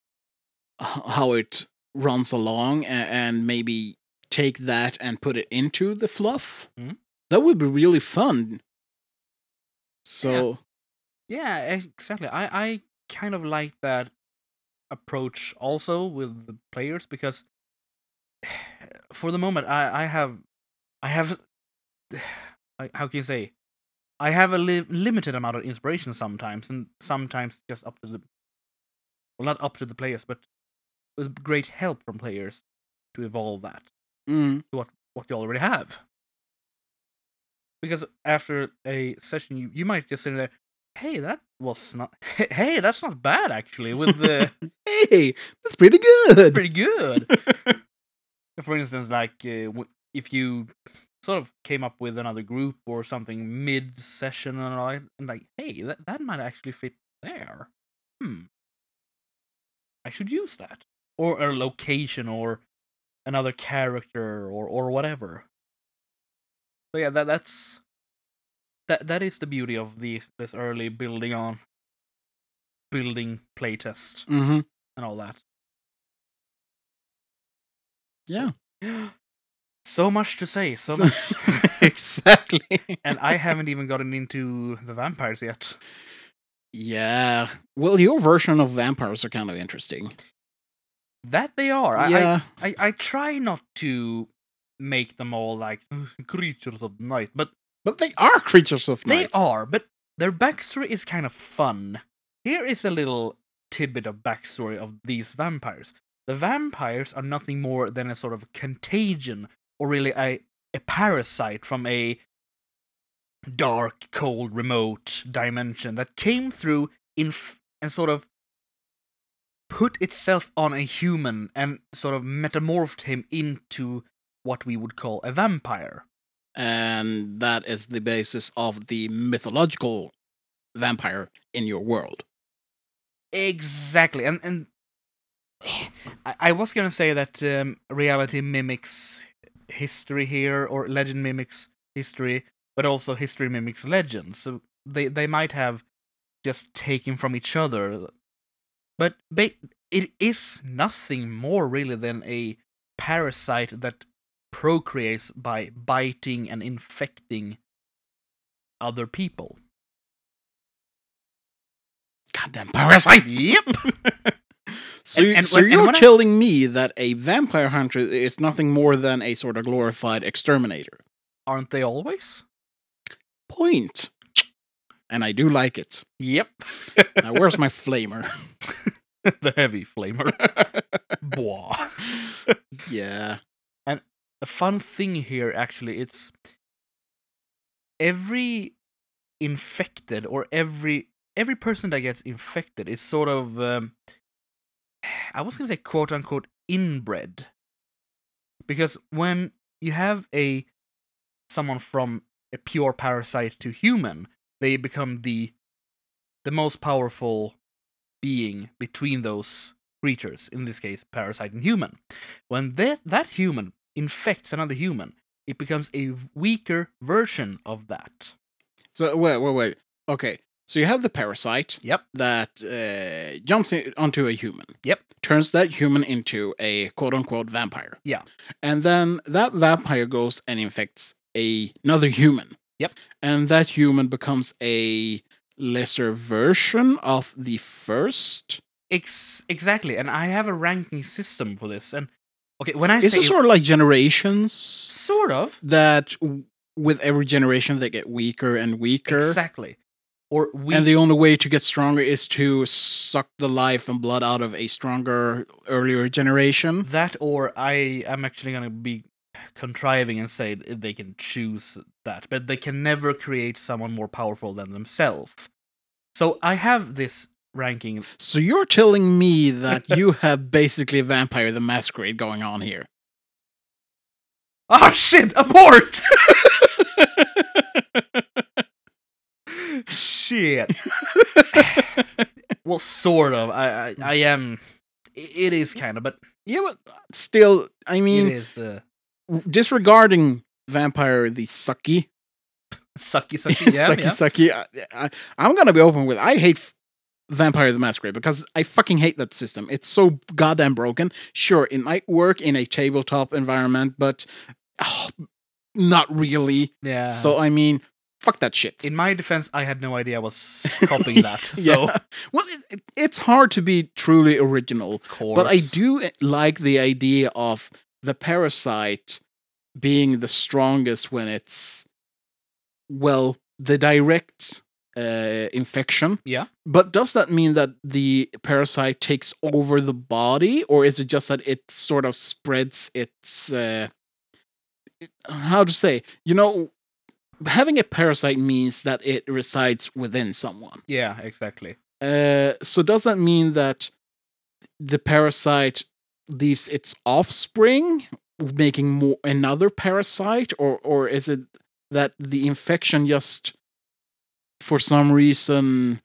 how it runs along a- and maybe take that and put it into the fluff. Mhm. That would be really fun. So, Yeah, exactly. I I kind of like that approach also with the players because for the moment I I have I have how can you say I have a li- limited amount of inspiration sometimes and sometimes just up to the well not up to the players but with great help from players to evolve that mm, to what what you already have. Because after a session, you, you might just sit there, hey, that was not, hey, that's not bad actually. With the hey, that's pretty good. pretty good. For instance, like uh, if you sort of came up with another group or something mid session and all, and like, hey, that that might actually fit there. Hmm. I should use that, or a location, or another character, or or whatever. So yeah, that that's that that is the beauty of these this early building on building playtest hmm and all that. Yeah. so much to say, so much. exactly. and I haven't even gotten into the vampires yet. Yeah. Well, your version of vampires are kind of interesting. That they are. I, yeah. I, I, I try not to make them all like creatures of night, but But they are creatures of night. they are. But their backstory is kind of fun. Here is a little tidbit of backstory of these vampires. The vampires are nothing more than a sort of contagion, or really a, a parasite from a dark, cold, remote dimension that came through in f- and sort of put itself on a human and sort of metamorphed him into what we would call a vampire. and that is the basis of the mythological vampire in your world. Exactly, and and I, I was gonna say that um, reality mimics history here, or legend mimics history, but also history mimics legend. So they they might have just taken from each other, but ba- it is nothing more really than a parasite that procreates by biting and infecting other people. Goddamn parasites! Yep. so And- and so and you're when I- telling me that a vampire hunter is nothing more than a sort of glorified exterminator. Aren't they always? Point. And I do like it. Yep. Now, where's my flamer? the heavy flamer. Blah. yeah. And a fun thing here, actually, it's every infected or every every person that gets infected is sort of um, I was gonna say quote unquote inbred because when you have a someone from a pure parasite to human, they become the the most powerful being between those creatures, in this case, parasite and human. When that, that human infects another human, it becomes a weaker version of that. So wait, wait, wait. Okay. So you have the parasite Yep. that uh, jumps in, onto a human. Yep. Turns that human into a quote unquote vampire. Yeah. And then that vampire goes and infects a, another human. Yep. And that human becomes a lesser version of the first. Ex- exactly. And I have a ranking system for this. And okay, when I Is say it sort of like generations sort of that w- with every generation they get weaker and weaker? exactly, or we And the only way to get stronger is to suck the life and blood out of a stronger earlier generation. that, or I am actually gonna be contriving and say they can choose that, but they can never create someone more powerful than themselves. So I have this ranking. So you're telling me that you have basically Vampire the Masquerade going on here. Ah shit! Abort! shit. Well, sort of. I I, I am. It is kind of, but yeah, but still, I mean, is the disregarding Vampire the sucky, sucky sucky. Yeah, sucky, yeah. sucky. I, I'm gonna be open with. I hate f- Vampire the Masquerade because I fucking hate that system. It's so goddamn broken. Sure, it might work in a tabletop environment, but oh, not really. yeah. So I mean, fuck that shit. in my defense, I had no idea I was copying that. So, yeah. Well, it, it- it's hard to be truly original, of course. but I do eh, like the idea of the parasite being the strongest when it's well the direct uh, infection. Yeah. But does that mean that the parasite takes over the body, or is it just that it sort of spreads its? Uh, how to say? You know, having a parasite means that it resides within someone. Yeah, exactly. Uh, so does that mean that the parasite leaves its offspring, making more another parasite, or or is it that the infection just, for some reason,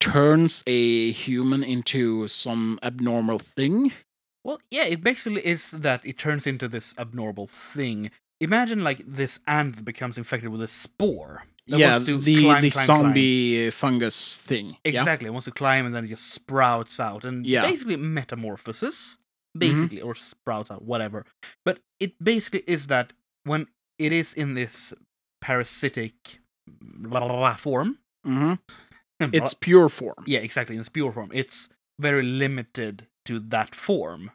turns a human into some abnormal thing? Well, yeah, it basically is that it turns into this abnormal thing. Imagine like this ant becomes infected with a spore. That yeah, wants to the climb, the climb, climb. zombie fungus thing. Yeah? Exactly, it wants to climb and then it just sprouts out and Yeah. Mm-hmm. basically metamorphosis, basically, or sprouts out, whatever. But it basically is that when it is in this parasitic blah, blah, blah, form, hmm blah- It's pure form. yeah, exactly, its pure form, it's very limited to that form.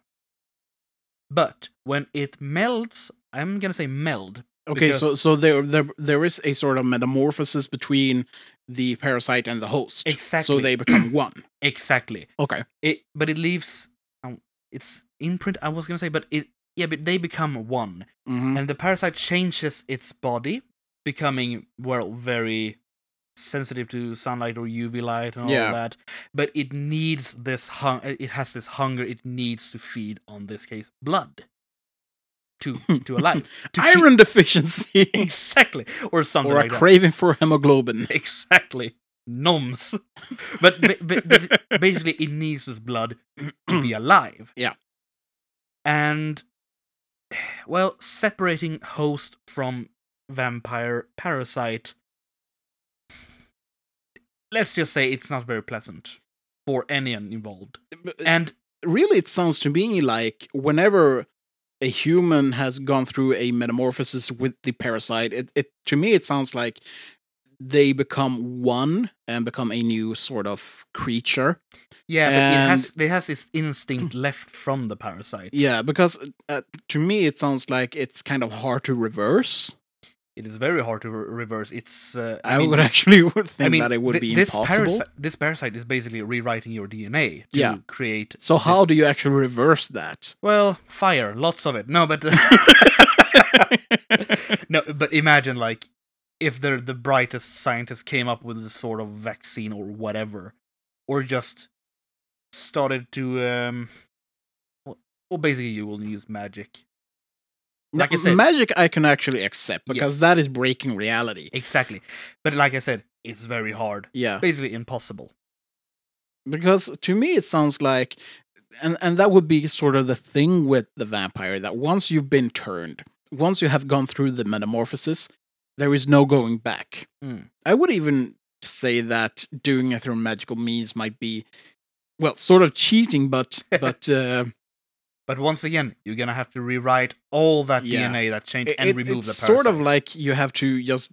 But when it melts, I'm gonna say meld. Okay, so because- so there there there is a sort of metamorphosis between the parasite and the host. Exactly. So they become one. Exactly. Okay. It, but it leaves um, its imprint. I was gonna say, but it, yeah, but they become one, hmm and the parasite changes its body, becoming well very sensitive to sunlight or UV light and all Yeah. that. But it needs this hung. It has this hunger. It needs to feed on this case blood. To to alive. To keep- Iron deficiency exactly, or something or a like that. craving for hemoglobin. Exactly. Noms. but, but, but, but basically, it needs this blood to be alive. Yeah. And, well, separating host from vampire parasite, let's just say it's not very pleasant for anyone involved. Uh, and, really, it sounds to me like whenever a human has gone through a metamorphosis with the parasite, it, it to me it sounds like they become one and become a new sort of creature. yeah, but it has, it has this instinct left from the parasite. Yeah, because uh, to me it sounds like it's kind of hard to reverse. It is very hard to re- reverse. It's. Uh, I, mean, would actually would think I mean, that it would thi- be this impossible. Parasite, this parasite is basically rewriting your DNA to Yeah. create. so how this- do you actually reverse that? Well, fire, lots of it. No, but no, but imagine like if the the brightest scientist came up with a sort of vaccine or whatever, or just started to um, well, well basically you will use magic. Like I said- magic I can actually accept because Yes. that is breaking reality. Exactly, but like I said, it's very hard, Yeah, basically impossible. because to me it sounds like, and and that would be sort of the thing with the vampire that once you've been turned, once you have gone through the metamorphosis, there is no going back. Mm. I would even say that doing it through magical means might be, well, sort of cheating, but but uh, But once again, you're gonna have to rewrite all that Yeah. DNA that changed and it- remove it's the person. It's sort of like you have to just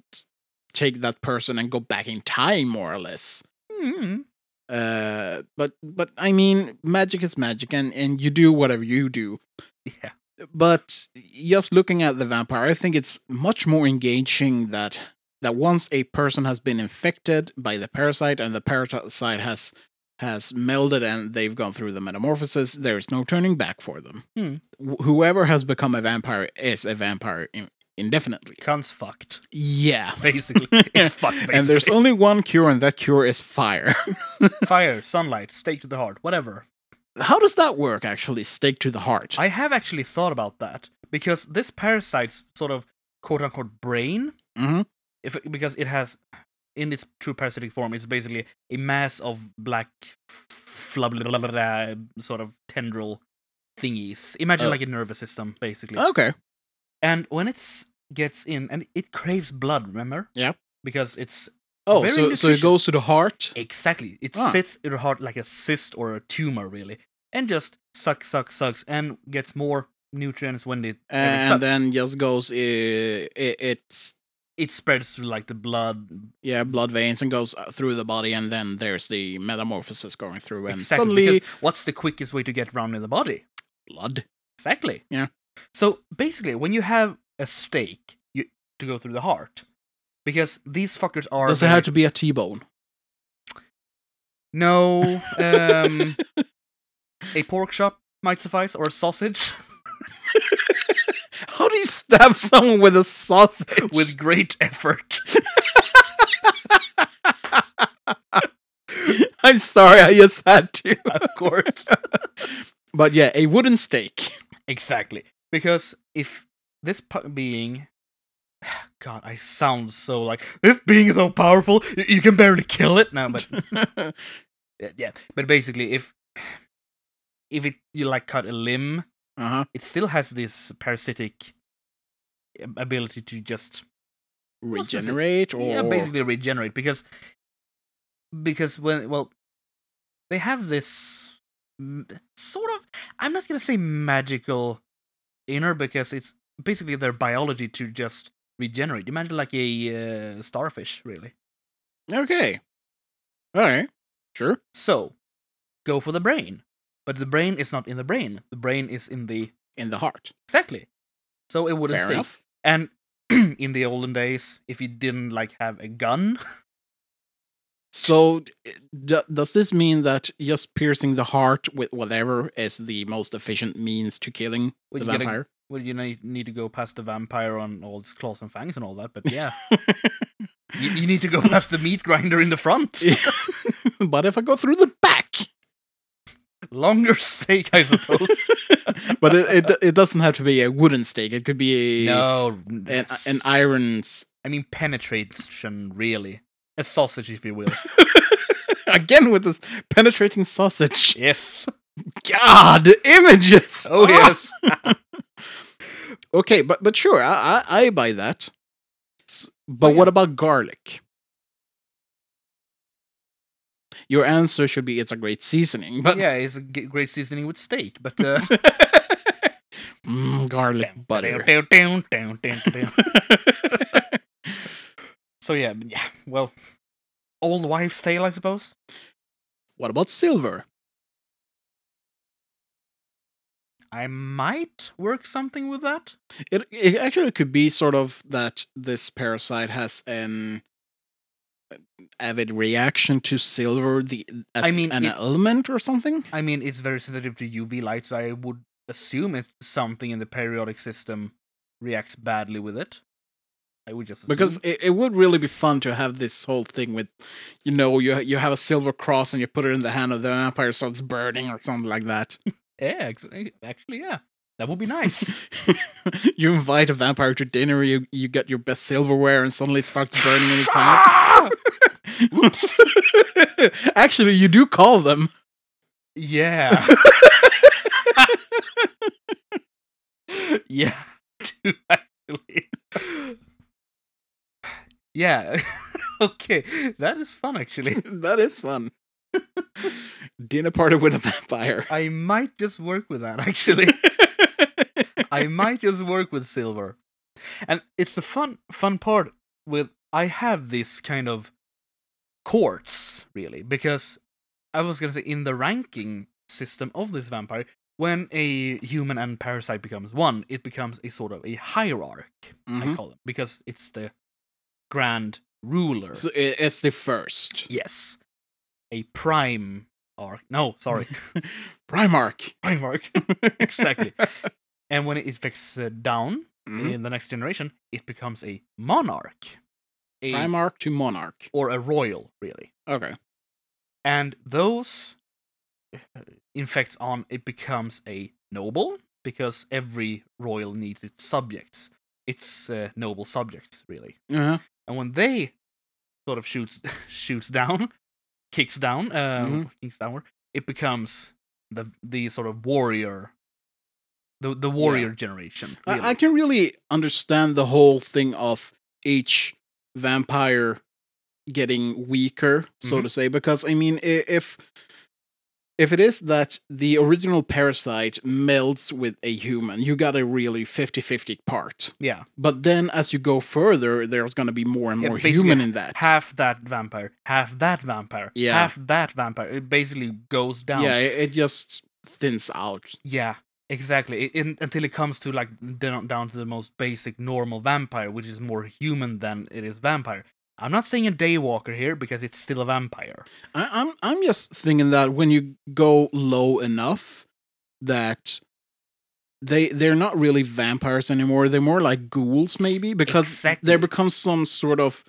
take that person and go back in time, more or less. Mhm. Uh, but but I mean, magic is magic, and and you do whatever you do. Yeah. But just looking at the vampire, I think it's much more engaging that that once a person has been infected by the parasite and the parasite has has melded and they've gone through the metamorphosis, there is no turning back for them. Hmm. Wh- Whoever has become a vampire is a vampire in- indefinitely. Cunt's fucked. Yeah. Basically, it's fucked. Basically. And there's only one cure, and that cure is fire. fire, sunlight, stake to the heart, whatever. How does that work, actually? Stake to the heart. I have actually thought about that because this parasite's sort of quote unquote brain, hmm if because it has in its true parasitic form, it's basically a mass of black flub sort of tendril thingies. Imagine Oh. like a nervous system, basically. Okay. And when it's gets in and it craves blood, remember? Yeah. Because it's Oh, so so it goes to the heart. Exactly. It Ah. sits in the heart like a cyst or a tumor, really, and just sucks, sucks, sucks, and gets more nutrients when it, it and sucks. then just goes uh, it, it's it spreads through like the blood. yeah blood veins and goes uh, through the body and then there's the metamorphosis going through and exactly. suddenly what's the quickest way to get around in the body? blood Exactly. Yeah. So basically, when you have a stake, you to go through the heart, because these fuckers are. does it very- have to be a t-bone No. Um, a pork chop might suffice, or a sausage how do you stab someone with a sausage with great effort. i'm sorry i just had to of course. but yeah a wooden stake Exactly. Because if this pu- being. God, I sound so like. If being so powerful, you can barely kill it. No, but. yeah, yeah. But basically, if. If it you like cut a limb, uh-huh it still has this parasitic ability to just regenerate or yeah basically regenerate because because when well they have this sort of i'm not gonna say magical inner because it's basically their biology to just regenerate. Imagine like a uh, starfish really. Okay. All right sure. So go for the brain but the brain is not in the brain. The brain is in the in the heart. Exactly. So it wouldn't fair stay enough and in the olden days if you didn't like have a gun So, d- eh, does this mean that just piercing the heart with whatever is the most efficient means to killing Well, the gotta- vampire? Well, you need, need to go past the vampire on all its claws and fangs and all that, but yeah, you, you need to go past the meat grinder in the front. but if I go through the back, Longer stake, I suppose. but it, it it doesn't have to be a wooden stake. It could be a, no, an, an iron. s- I mean penetration, really. A sausage, if you will. Again with this penetrating sausage. yes. God, the images. Oh yes. Okay, but but sure, I I, I buy that. S- But Oh, yeah. what about garlic? Your answer should be it's a great seasoning, but yeah, it's a g- great seasoning with steak, but uh, mm, garlic butter. so yeah, yeah. Well, old wives' tale, I suppose. what about silver? I might work something with that. It it actually could be sort of that this parasite has an avid reaction to silver, the as I mean, an it- element or something. I mean, it's very sensitive to UV light, so I would assume it's something in the periodic system reacts badly with it. I would just assume. Because it, it would really be fun to have this whole thing with, you know, you you have a silver cross and you put it in the hand of the vampire, so it's burning or something like that. yeah, actually, yeah, that would be nice. you invite a vampire to dinner, you you get your best silverware, and suddenly it starts burning in his hand. Actually, you do call them. yeah. yeah, do actually. Yeah. okay, that is fun actually. that is fun. Dinner party with a vampire. I might just work with that actually. I might just work with silver. And it's the fun fun part with I have this kind of courts really because I was gonna say in the ranking system of this vampire, when a human and parasite becomes one, it becomes a sort of a hierarch. I Mhm. call it because it's the grand ruler. So it's the first. yes, a prime arc. No, sorry, Primarch. prime arc. exactly. And when it affects uh, down Mhm. in the next generation, it becomes a monarch, a Primarch to monarch. or a royal, really. Okay. And those uh, infects on it becomes a noble because every royal needs its subjects, its uh, noble subjects, really. Uh-huh. And when they sort of shoots shoots down, kicks down, uh, Mhm. kicks downward, it becomes the the sort of warrior, the the warrior generation. I, I can really understand the whole thing of each vampire getting weaker, so Mhm. to say, because I mean, if if it is that the original parasite melds with a human, you got a really 50-50 part. yeah, But then as you go further, there's going to be more and Yeah, more human in that. half that vampire, half that vampire, Yeah. half that vampire. It basically goes down. Yeah, it, it just thins out. Yeah, exactly. In, until it comes to like down, to the most basic normal vampire, which is more human than it is vampire. I'm not saying a daywalker here because it's still a vampire. I, I'm I'm just thinking that when you go low enough, that they they're not really vampires anymore. They're more like ghouls, maybe, because Exactly. there becomes some sort of.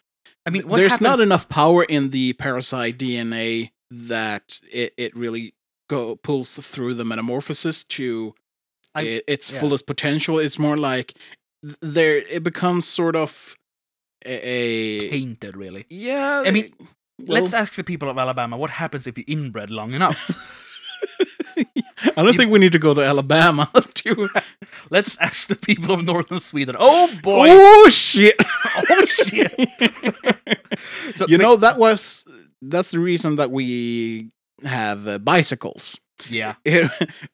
I mean, what there's happens? not enough power in the parasite DNA that it, it really go pulls through the metamorphosis to I- i- its yeah. fullest potential. It's more like there it becomes sort of a, a tainted, really. yeah. I mean, well- Let's ask the people of Alabama what happens if you inbred long enough. I don't think we need to go to Alabama to. Let's ask the people of northern Sweden. Oh boy! Oh shit! Oh, shit! So, you know that was that's the reason that we have uh, bicycles. Yeah,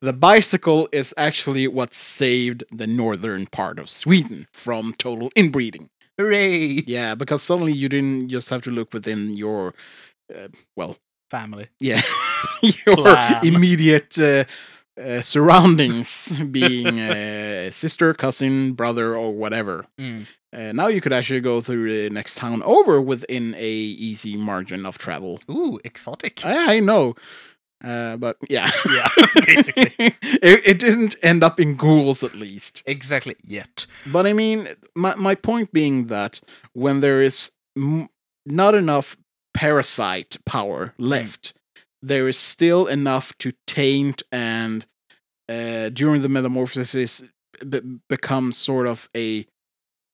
the bicycle is actually what saved the northern part of Sweden from total inbreeding. hooray! Yeah, because suddenly you didn't just have to look within your, uh, well, Family. yeah, your immediate uh, uh, surroundings, being uh, sister, cousin, brother, or whatever. Mm. Uh, now you could actually go through the next town over within a easy margin of travel. Ooh, exotic. I, I know, uh, but yeah, yeah, basically. it, it didn't end up in ghouls at least. Exactly. Yet. But I mean, my my point being that when there is m- not enough parasite power left, there is still enough to taint and uh, during the metamorphosis b- becomes sort of a.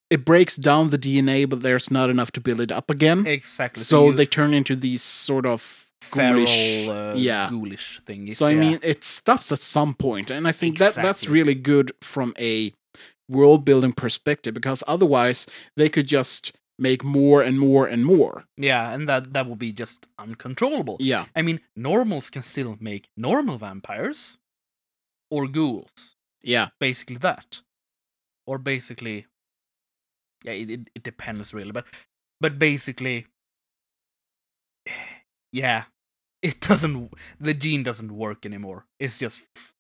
It breaks down the DNA, but there's not enough to build it up again. Exactly. so you- they turn into these sort of feral, ghoulish. uh, yeah. ghoulish thing. So I mean, it stops at some point, and I think that that's really good from a world building perspective because otherwise they could just make more and more and more. yeah, and that that would be just uncontrollable. Yeah, I mean, normals can still make normal vampires or ghouls. yeah, Basically that, or basically, yeah, it it, it depends really, but but basically, yeah, it doesn't. The gene doesn't work anymore. It's just f-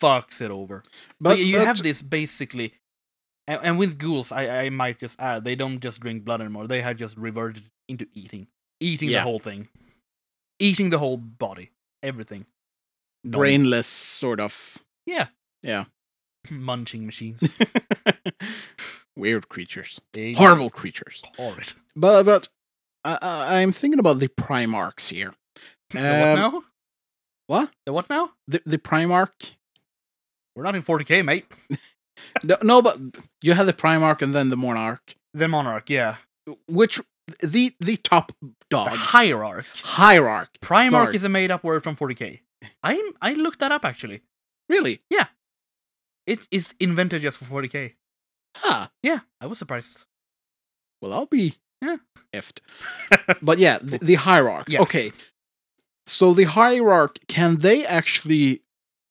fucks it over. but so you but- have this basically, and, and with ghouls, I, I might just add they don't just drink blood anymore. They have just reverted into eating, eating Yeah. the whole thing, eating the whole body, everything. Brainless sort of yeah, Yeah. munching machines. weird creatures, horrible creatures. horrid. But but I, I, I'm thinking about the Primarchs here. the what Um, now? What The what now? the the Primarch? We're not in 40k, mate. No, no, but you have the Primarch and then the Monarch, The monarch, yeah. which the the top dog The hierarch. hierarch. Primarch Sorry. is a made up word from 40k. I I looked that up actually. really Yeah. It is invented just for 40k. huh. Yeah, I was surprised. Well, I'll be Yeah. Effed. But yeah, the, the hierarch. Yeah. Okay. So the hierarch, can they actually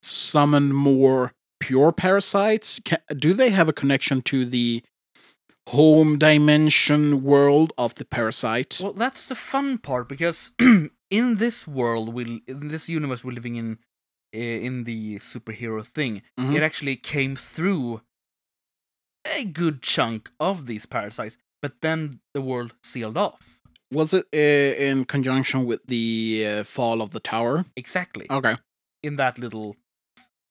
summon more pure parasites? Can, do they have a connection to the home dimension world of the parasite? Well, that's the fun part because in this world, we in this universe we're living in, uh, in the superhero thing, Mhm. it actually came through a good chunk of these parasites, but then the world sealed off. Was it uh, in conjunction with the uh, fall of the tower? Exactly Okay. in that little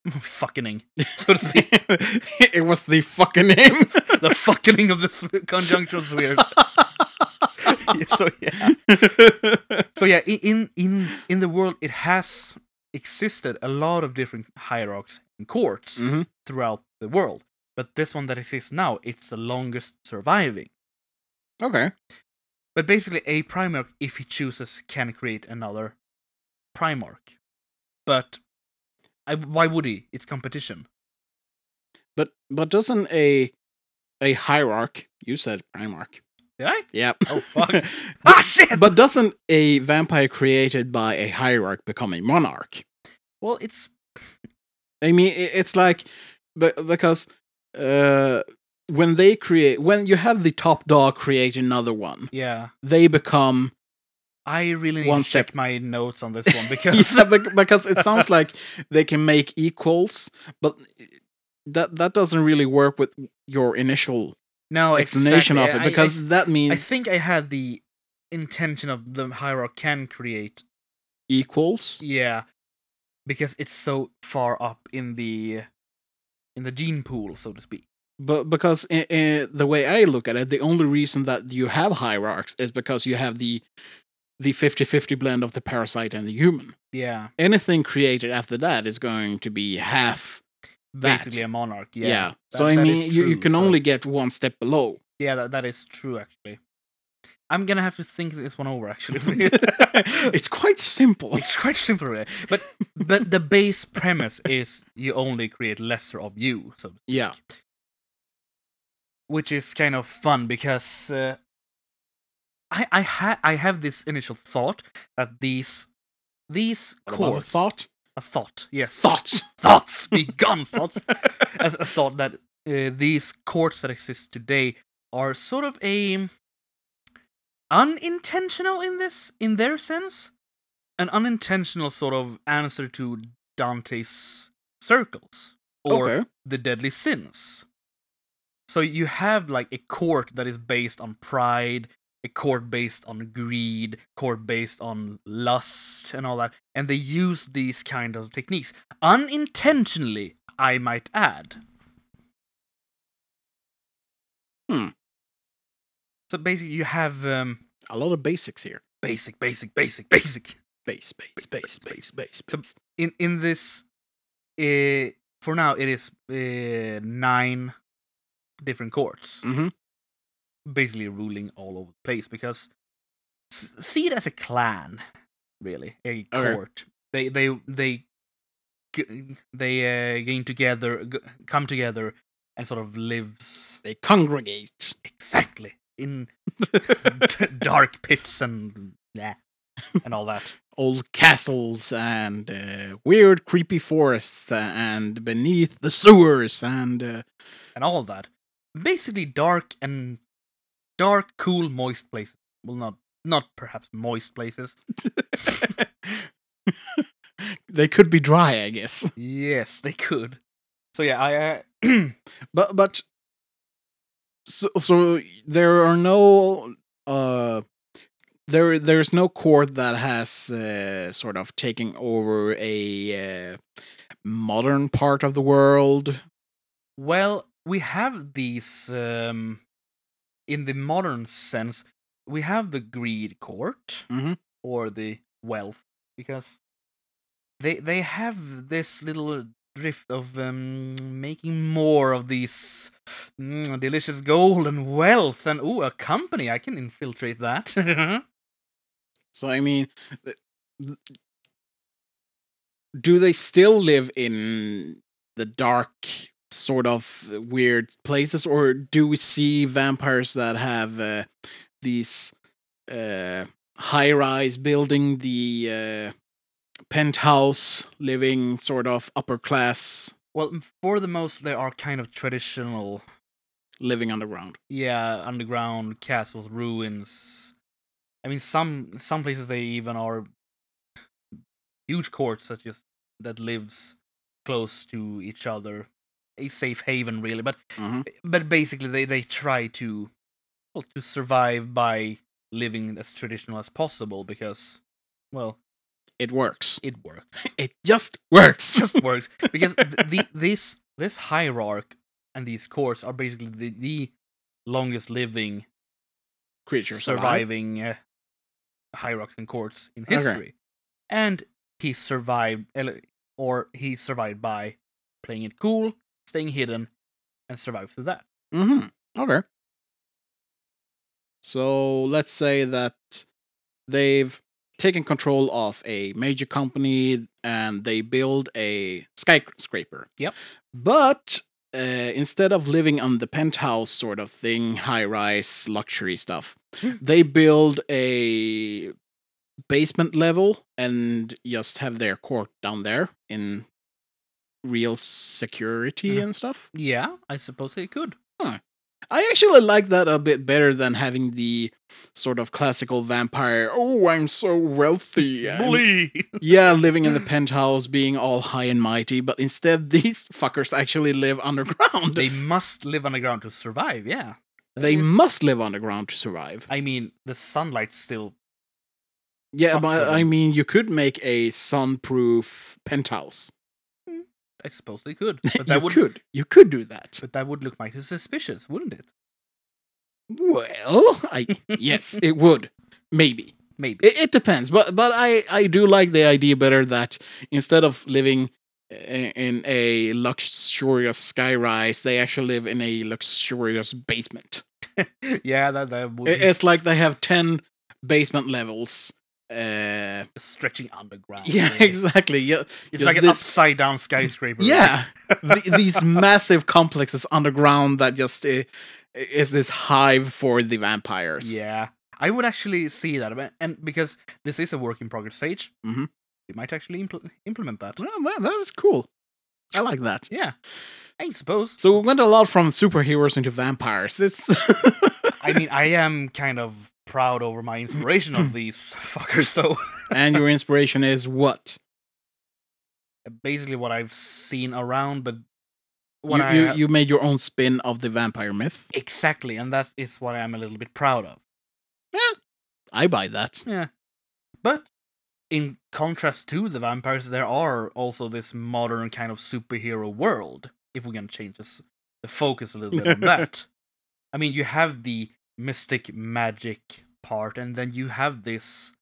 fucking, so to speak, it was the fucking name. the fucking of the conjunctional sphere. so yeah. So yeah, in in in the world, it has existed a lot of different hierarchs and courts Mhm. throughout the world. But this one that exists now, it's the longest surviving. Okay. But basically, a Primarch, if he chooses, can create another Primarch. But I, why would he? It's competition. But but doesn't a a hierarch? You said primarch. Did I? Yep. Oh, fuck. Ah, shit! but doesn't a vampire created by a hierarch become a monarch? well, it's I mean, it's like be- because uh, when they create, when you have the top dog create another one, yeah. they become I really need One to step- check my notes on this one because yeah, because it sounds like they can make equals, but that that doesn't really work with your initial no explanation exactly. of it because I, that means I think I had the intention of the hierarch can create equals. Yeah, because it's so far up in the in the gene pool, so to speak. But because i i the way I look at it, the only reason that you have hierarchs is because you have the the 50-50 blend of the parasite and the human. Yeah, Anything created after that is going to be half. That. basically a monarch. Yeah. Yeah. so I mean, is you, you can so- only get one step below. Yeah, that, that is true. Actually, I'm gonna have to think this one over. Actually, it's quite simple. it's quite simple, really. but but the base premise is you only create lesser of you, so. Yeah. Which is kind of fun because uh, I I ha- I have this initial thought that these these What the courts thought? a thought yes Thoughts. thoughts be gone thoughts a, a thought that uh, these courts that exist today are sort of a unintentional in this in their sense an unintentional sort of answer to Dante's circles or okay. the deadly sins. So you have like a court that is based on pride, a court based on greed, court based on lust and all that, and they use these kind of techniques unintentionally, I might add. Hmm. So basically, you have um, A lot of basics here. basic, basic, basic, basic. Base, base, base, base, base, So- base. in in this uh, for now it is uh, nine different courts hmm basically ruling all over the place because s- see it as a clan really a Okay. court they they they they uh, gain together g- come together and sort of lives They congregate. exactly in dark pits and yeah and all that Old castles and uh, weird, creepy forests and beneath the sewers and uh, and all that. Basically, dark and dark, cool, moist places. Well, not not perhaps moist places. they could be dry, I guess. Yes, they could. So yeah, I uh, But but so so there are no uh there there's no court that has uh, sort of taken over a uh, modern part of the world. well, we have these um in the modern sense. We have the greed court Mhm. or the wealth because they they have this little drift of um, making more of these mm, delicious gold and wealth and ooh a company I can infiltrate that. So I mean, th- th- do they still live in the dark, sort of weird places, or do we see vampires that have uh, these uh, high-rise building, the uh, penthouse, living sort of upper class, Well, for the most, they are kind of traditional, living underground. yeah, underground castles, ruins. I mean, some some places they even are huge courts that just that lives close to each other, a safe haven, really. But Mhm. but basically, they they try to well to survive by living as traditional as possible because well It works. it works. It just works. just works because th- the this this hierarch and these courts are basically the, the longest living Creatures surviving uh, hierarchs and courts in Okay. history and he survived or he survived by playing it cool staying hidden and survive through that Mm-hmm. Okay. So let's say that they've taken control of a major company and they build a skyscraper. Yep. But uh, instead of living on the penthouse sort of thing, high rise luxury stuff, they build a basement level and just have their court down there in real security Mhm. and stuff. yeah i suppose they could I actually like that a bit better than having the sort of classical vampire. Oh, I'm so wealthy. and- yeah, living in the penthouse, being all high and mighty. But instead, these fuckers actually live underground. they They, must live underground to survive yeah is- must live underground to survive. i mean the sunlight's still Yeah, but I mean, you could make a sunproof penthouse. I suppose they could but you that would could. You could do that. but that would look mighty suspicious wouldn't it Well, I yes, it would. Maybe. maybe It, it depends, but but I I do like the idea better that instead of living in a luxurious skyrise, they actually live in a luxurious basement. yeah that, that would be It's like they have ten basement levels. Uh, stretching underground yeah, really. exactly. Yeah, It's like an this- upside down skyscraper. yeah. the, these massive complexes underground that just uh, is this hive for the vampires. Yeah. I would actually see that. And because this is a work in progress stage, Mhm. we might actually impl- implement that. Well, that, that is cool. I like that. Yeah. I suppose. So we went a lot from superheroes into vampires. It's I mean, I am kind of proud over my inspiration of these fuckers. So and your inspiration is what? basically what I've seen around, but what You, I you, you made your own spin of the vampire myth. exactly, and that is what I'm a little bit proud of. Yeah, I buy that. Yeah. But in contrast to the vampires, there are also this modern kind of superhero world. If we're gonna change this, the focus a little bit on that. I mean, you have the mystic magic part, and then you have this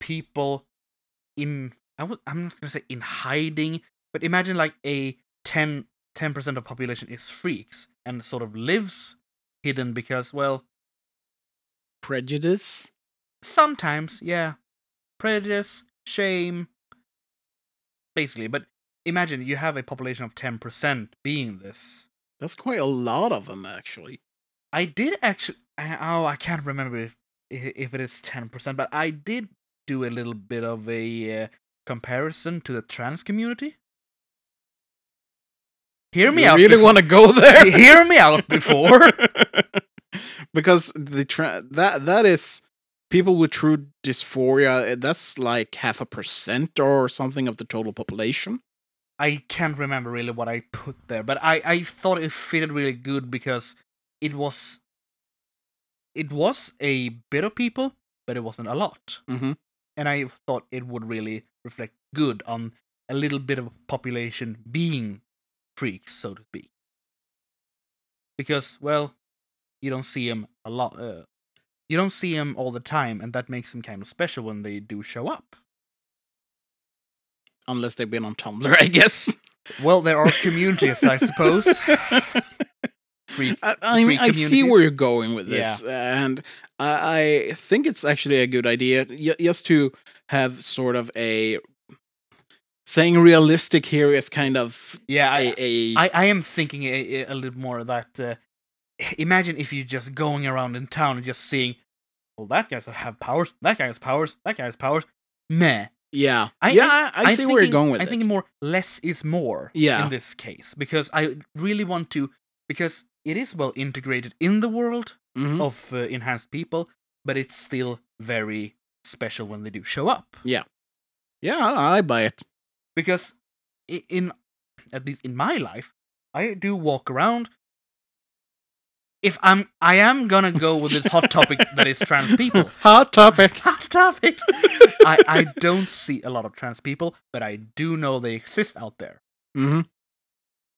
people in. I would, I'm not gonna say in hiding, but imagine like a 10 10 percent of population is freaks and sort of lives hidden because, well, Prejudice. Sometimes, yeah. Prejudice, shame. Basically, but imagine you have a population of 10% being this. That's quite a lot of them, actually. I did actually. Oh, I can't remember if if it is 10%, but I did do a little bit of a uh, comparison to the trans community. Hear me you out. really want to go there? Hear me out before. because the tra- that that is people with true dysphoria. That's like half a percent or something of the total population. I can't remember really what I put there, but I, I thought it fitted really good because it was it was a bit of people, but it wasn't a lot. Mhm. And I thought it would really reflect good on a little bit of population being freaks, so to speak. Because, well, you don't see them a lot. Uh, you don't see them all the time, and that makes them kind of special when they do show up. Unless they've been on Tumblr, I guess. Well, there are communities, I suppose. Freak, I, I mean, I see where you're going with this, and I, I think it's actually a good idea y- just to have sort of a saying realistic here is kind of Yeah, a, I, a I, I am thinking a, a little more that. Uh, imagine if you're just going around in town and just seeing well, that guy's have powers. That guy has powers. That guy has powers. Meh. Yeah, I- yeah, I- I, I see where you're going with I it. think more less is more. Yeah. In this case, because I really want to, because it is well integrated in the world Mhm. of uh, enhanced people, but it's still very special when they do show up. Yeah, I I buy it. Because in, at least in my life, I do walk around. If I'm, I am gonna go with this hot topic that is trans people. Hot topic. hot topic. I, I don't see a lot of trans people, but I do know they exist out there. hmm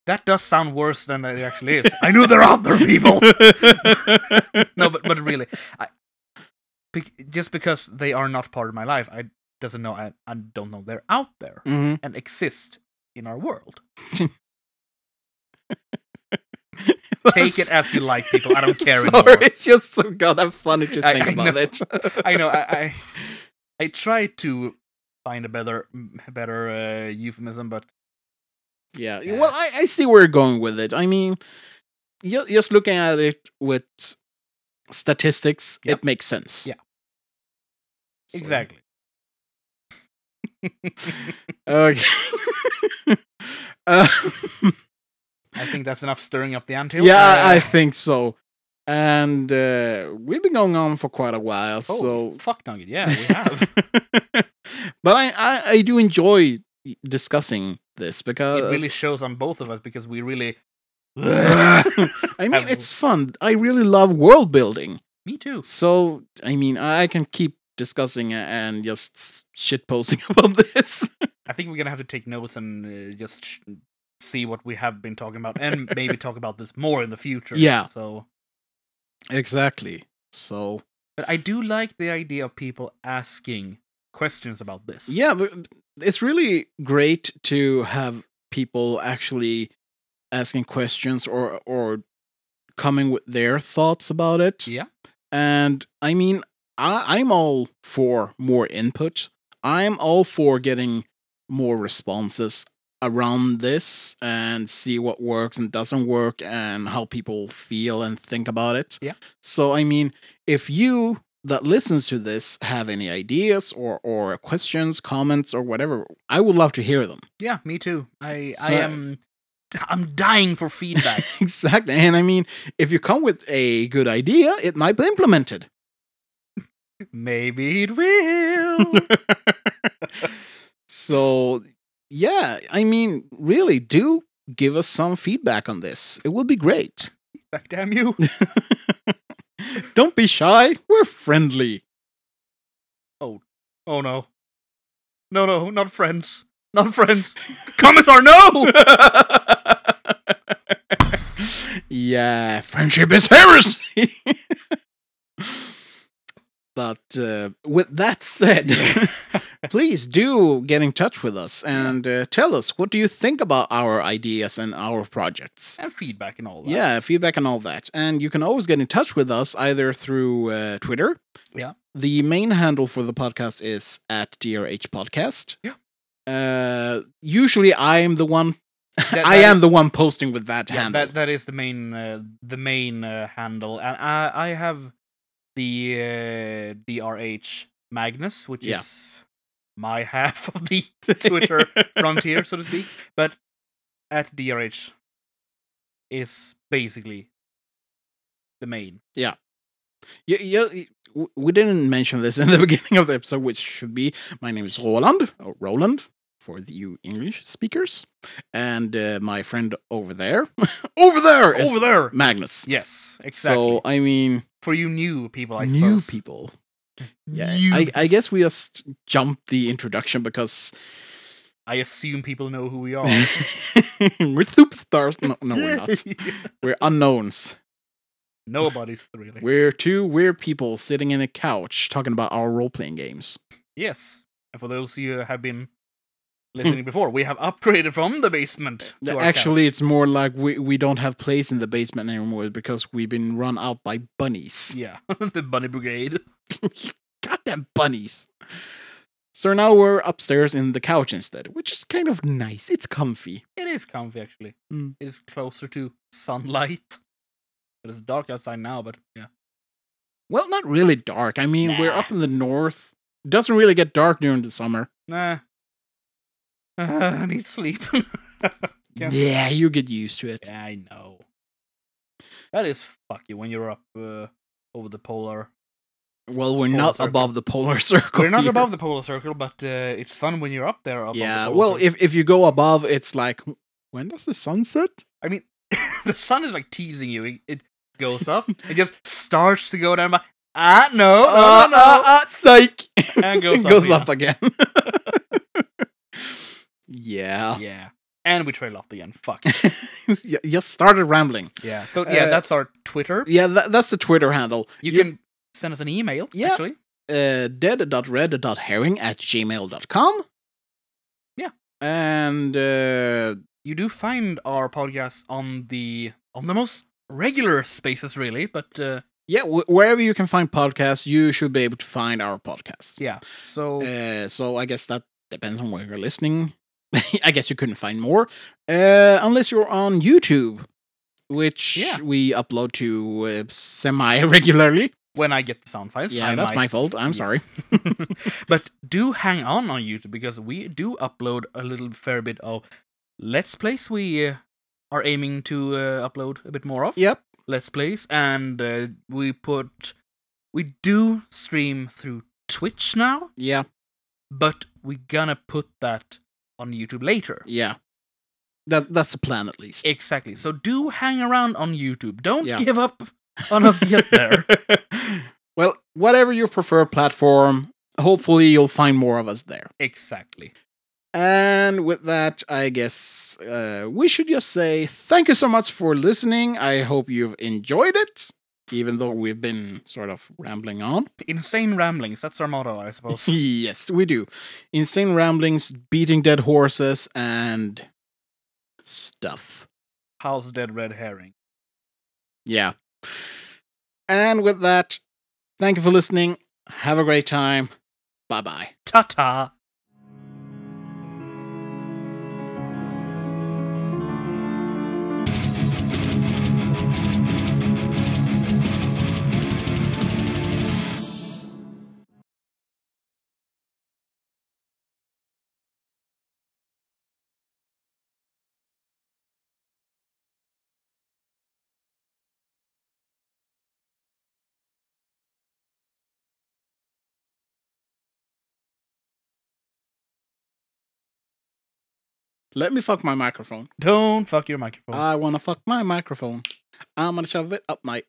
That does sound worse than it actually is. I knew they're out there, people. no, but but really, I, bec- just because they are not part of my life, I doesn't know. I, I don't know they're out there hmm and exist in our world. Take it as you like, people. I don't care Sorry, anymore. it's just so goddamn funny to I- think I about know. it. I know. I, I I try to find a better better uh, euphemism, but Yeah. Yeah. Well, I, I see where you're going with it. I mean, ju- just looking at it with statistics, Yep. it makes sense. Yeah. So- exactly. Okay. uh, I think that's enough stirring up the anthill. yeah, Uh, I think so. And uh, we've been going on for quite a while, oh, so. fuck nugget. Yeah, we have. but I, I, I do enjoy discussing this because it really shows on both of us because we really. I mean, have- it's fun. I really love world building. Me too. So, I mean, I can keep discussing and just shit posting about this. I think we're gonna have to take notes and uh, just sh- see what we have been talking about, and maybe talk about this more in the future. Yeah. So, exactly. So, but I do like the idea of people asking questions about this. yeah, but it's really great to have people actually asking questions or or coming with their thoughts about it. Yeah. And I mean, I, I'm all for more input. I'm all for getting more responses around this and see what works and doesn't work and how people feel and think about it. Yeah. So I mean, if you that listens to this have any ideas or or questions, comments or whatever, I would love to hear them. Yeah, me too. I I am. I'm dying for feedback. exactly. And I mean, if you come with a good idea, it might be implemented. Maybe it will. so, yeah, I mean, really, do give us some feedback on this. It will be great. Back damn you. Don't be shy. We're friendly. Oh oh no. No, no, not friends. Not friends. Commissar, no! yeah, friendship is heresy. but uh, with that said, please do get in touch with us and uh, tell us what do you think about our ideas and our projects. and feedback and all that. Yeah, feedback and all that. And you can always get in touch with us either through uh, Twitter. Yeah. The main handle for the podcast is at DRH Podcast. Yeah. Uh, usually I am the one. That- I that am is- the one posting with that Yeah, handle. that that is the main uh, the main uh, handle, and I I have the uh, DRH Magnus, which Yeah. is my half of the Twitter frontier, so to speak. But at DRH is basically the main. Yeah, yeah. We didn't mention this in the beginning of the episode, which should be my name is Roland, or Roland for the you English speakers, and uh, my friend over there, over there, Over there. Magnus. Yes, exactly. So I mean, For you new people, I new suppose. people. Yeah, I, I guess we just jumped the introduction because I assume people know who we are. we're superstars. No, no, we're not. We're unknowns. Nobody's really. We're two weird people sitting in a couch talking about our role playing games. Yes. And for those of you who have been hmm. listening before, we have upgraded from the basement. Actually, it's more like we, we don't have place in the basement anymore because we've been run out by bunnies. yeah, the bunny brigade. Goddamn bunnies. So now we're upstairs in the couch instead, which is kind of nice. It's comfy. It is comfy actually. Mm. It is closer to sunlight. It is dark outside now, but yeah. Well, not really dark. I mean, we're up in the north. It doesn't really get dark during the summer. Nah. I need sleep. Yeah. Yeah, you get used to it. yeah, I know. That is fucky when you're up uh, over the polar. Well, we're Polar not circle. above the polar circle. We're not here. above the polar circle, but uh, it's fun when you're up there. Above Yeah. The Well, circle. if if you go above, it's like when does the sun set? I mean, the sun is like teasing you. It, it goes up. it just starts to go down. But ah, no, no, uh, no, no. uh, uh, psych. And goes up goes again. up again. yeah. Yeah, and we trail off again. Fuck. you you started rambling. Yeah. So yeah, Uh, that's our Twitter. Yeah, that, that's the Twitter handle. You can send us an email. Yeah. Actually. uh, dead.red.herring at gmail.com. Yeah. And uh, You do find our podcast on the on the most regular spaces, really. But uh, yeah, wh- wherever you can find podcasts, you should be able to find our podcast. yeah. So Uh, so I guess that depends on where you're listening. I guess you couldn't find more. Uh, unless you're on YouTube, which Yeah. we upload to uh, semi regularly. When I get the sound files, Yeah, I that's might my fault. I'm Yeah. sorry. but do hang on on YouTube because we do upload a little fair bit of Let's Plays we uh, are aiming to uh, upload a bit more of. Yep. Let's Plays, and uh, we put. We do stream through Twitch now, Yeah. but we gonna put that on YouTube later. Yeah. That that's the plan at least. Exactly. So do hang around on YouTube. Don't Yeah. give up on us yet there. well, whatever your preferred platform, hopefully you'll find more of us there. exactly. And with that, I guess uh, we should just say thank you so much for listening. I hope you've enjoyed it, even though we've been sort of rambling on. Insane ramblings. That's our motto, I suppose. yes, we do. Insane ramblings, beating dead horses, and stuff. How's dead red herring. Yeah. And with that, thank you for listening. Have a great time. Bye bye. Ta ta. Let me fuck my microphone. Don't fuck your microphone. I wanna fuck my microphone. I'm gonna shove it up my